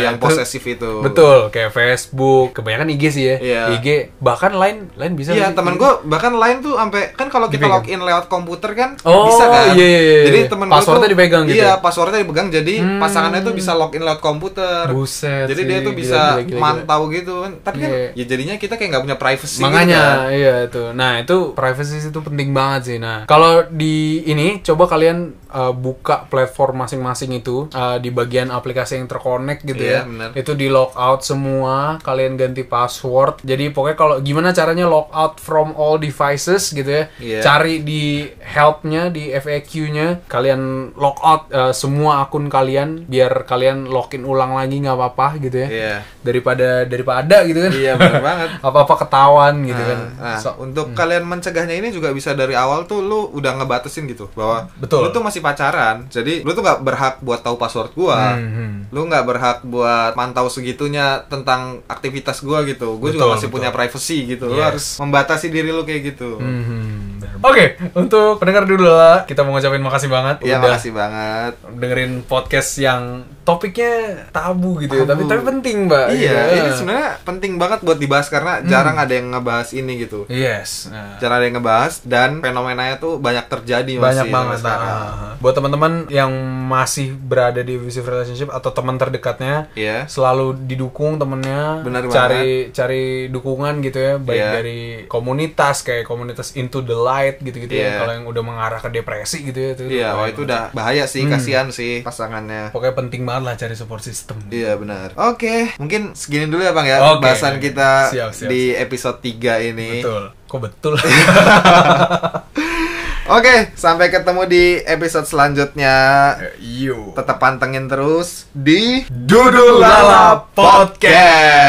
yang posesif itu
Betul, kayak Facebook, kebanyakan IG sih ya.
Iya.
IG, bahkan lain lain bisa.
Iya,
sih.
temen gue bahkan lain tuh sampai kan kalau kita
Dipegang.
login lewat komputer kan
Oh,
bisa kan.
iya, iya, iya.
Jadi temen gua
Passwordnya
tuh-
dipegang gitu
Iya,
ya?
passwordnya dipegang jadi
Hmm.
pasangannya tuh bisa login lewat komputer.
Buset
Jadi
sih,
dia tuh
gila,
bisa
gila, gila,
mantau gitu kan. Tapi kan
Iya.
ya jadinya kita kayak nggak punya privacy
Makanya
gitu kan.
iya itu. Nah, itu privacy itu penting banget sih. Nah, kalau di ini coba kalian uh, buka platform masing-masing itu uh, di bagian aplikasi yang terkonek gitu
Iya,
ya.
benar.
Itu di log out semua, kalian ganti password. Jadi pokoknya kalau gimana caranya log out from all devices gitu ya.
Iya.
Cari di help-nya, di FAQ-nya, kalian log out uh, semua akun kalian biar kalian login ulang lagi nggak apa-apa gitu ya.
Iya.
Daripada daripada gitu kan.
Iya, benar banget.
apa-apa ketahuan gitu
Nah,
kan.
nah,
So-
untuk kalian mencegahnya ini juga bisa dari awal tuh lu udah ngebatasin gitu bahwa
Betul.
lu tuh masih pacaran. Jadi lu tuh nggak berhak buat tahu password gua.
Hmm, hmm.
Lu nggak berhak buat mantau segitunya tentang aktivitas gua gitu. Gue
Betul,
juga masih
betul.
punya privacy gitu. Lu
Yes.
harus membatasi diri lu kayak gitu.
Hmm, Oke, untuk pendengar dulu lah, kita mau ngucapin makasih banget
Iya, makasih banget.
dengerin podcast yang topiknya tabu gitu ya,
Tabu.
tapi tapi penting, Mbak.
Iya,
Gitu.
ini sebenarnya penting banget buat dibahas karena jarang ada yang ngebahas ini gitu.
Yes. Nah.
Jarang ada yang ngebahas dan fenomenanya tuh banyak terjadi
banyak
masih
banget
sampai sekarang.
nah. buat teman-teman yang masih berada di abusive relationship atau teman terdekatnya
Iya.
selalu didukung temennya
Bener
cari cari dukungan gitu ya baik
Iya.
dari komunitas kayak komunitas into the light gitu-gitu
Iya.
ya kalau yang udah mengarah ke depresi gitu ya itu
Iya, wah itu udah bahaya sih,
Hmm.
kasihan sih pasangannya.
pokoknya penting banget lah cari support system
Iya benar. Oke, mungkin segini dulu ya Bang ya
Oke.
bahasan kita
Siap, siap,
di episode 3 ini.
betul kok betul
Oke, sampai ketemu di episode selanjutnya.
Yo.
Tetap pantengin terus di
Dudul Lala Podcast.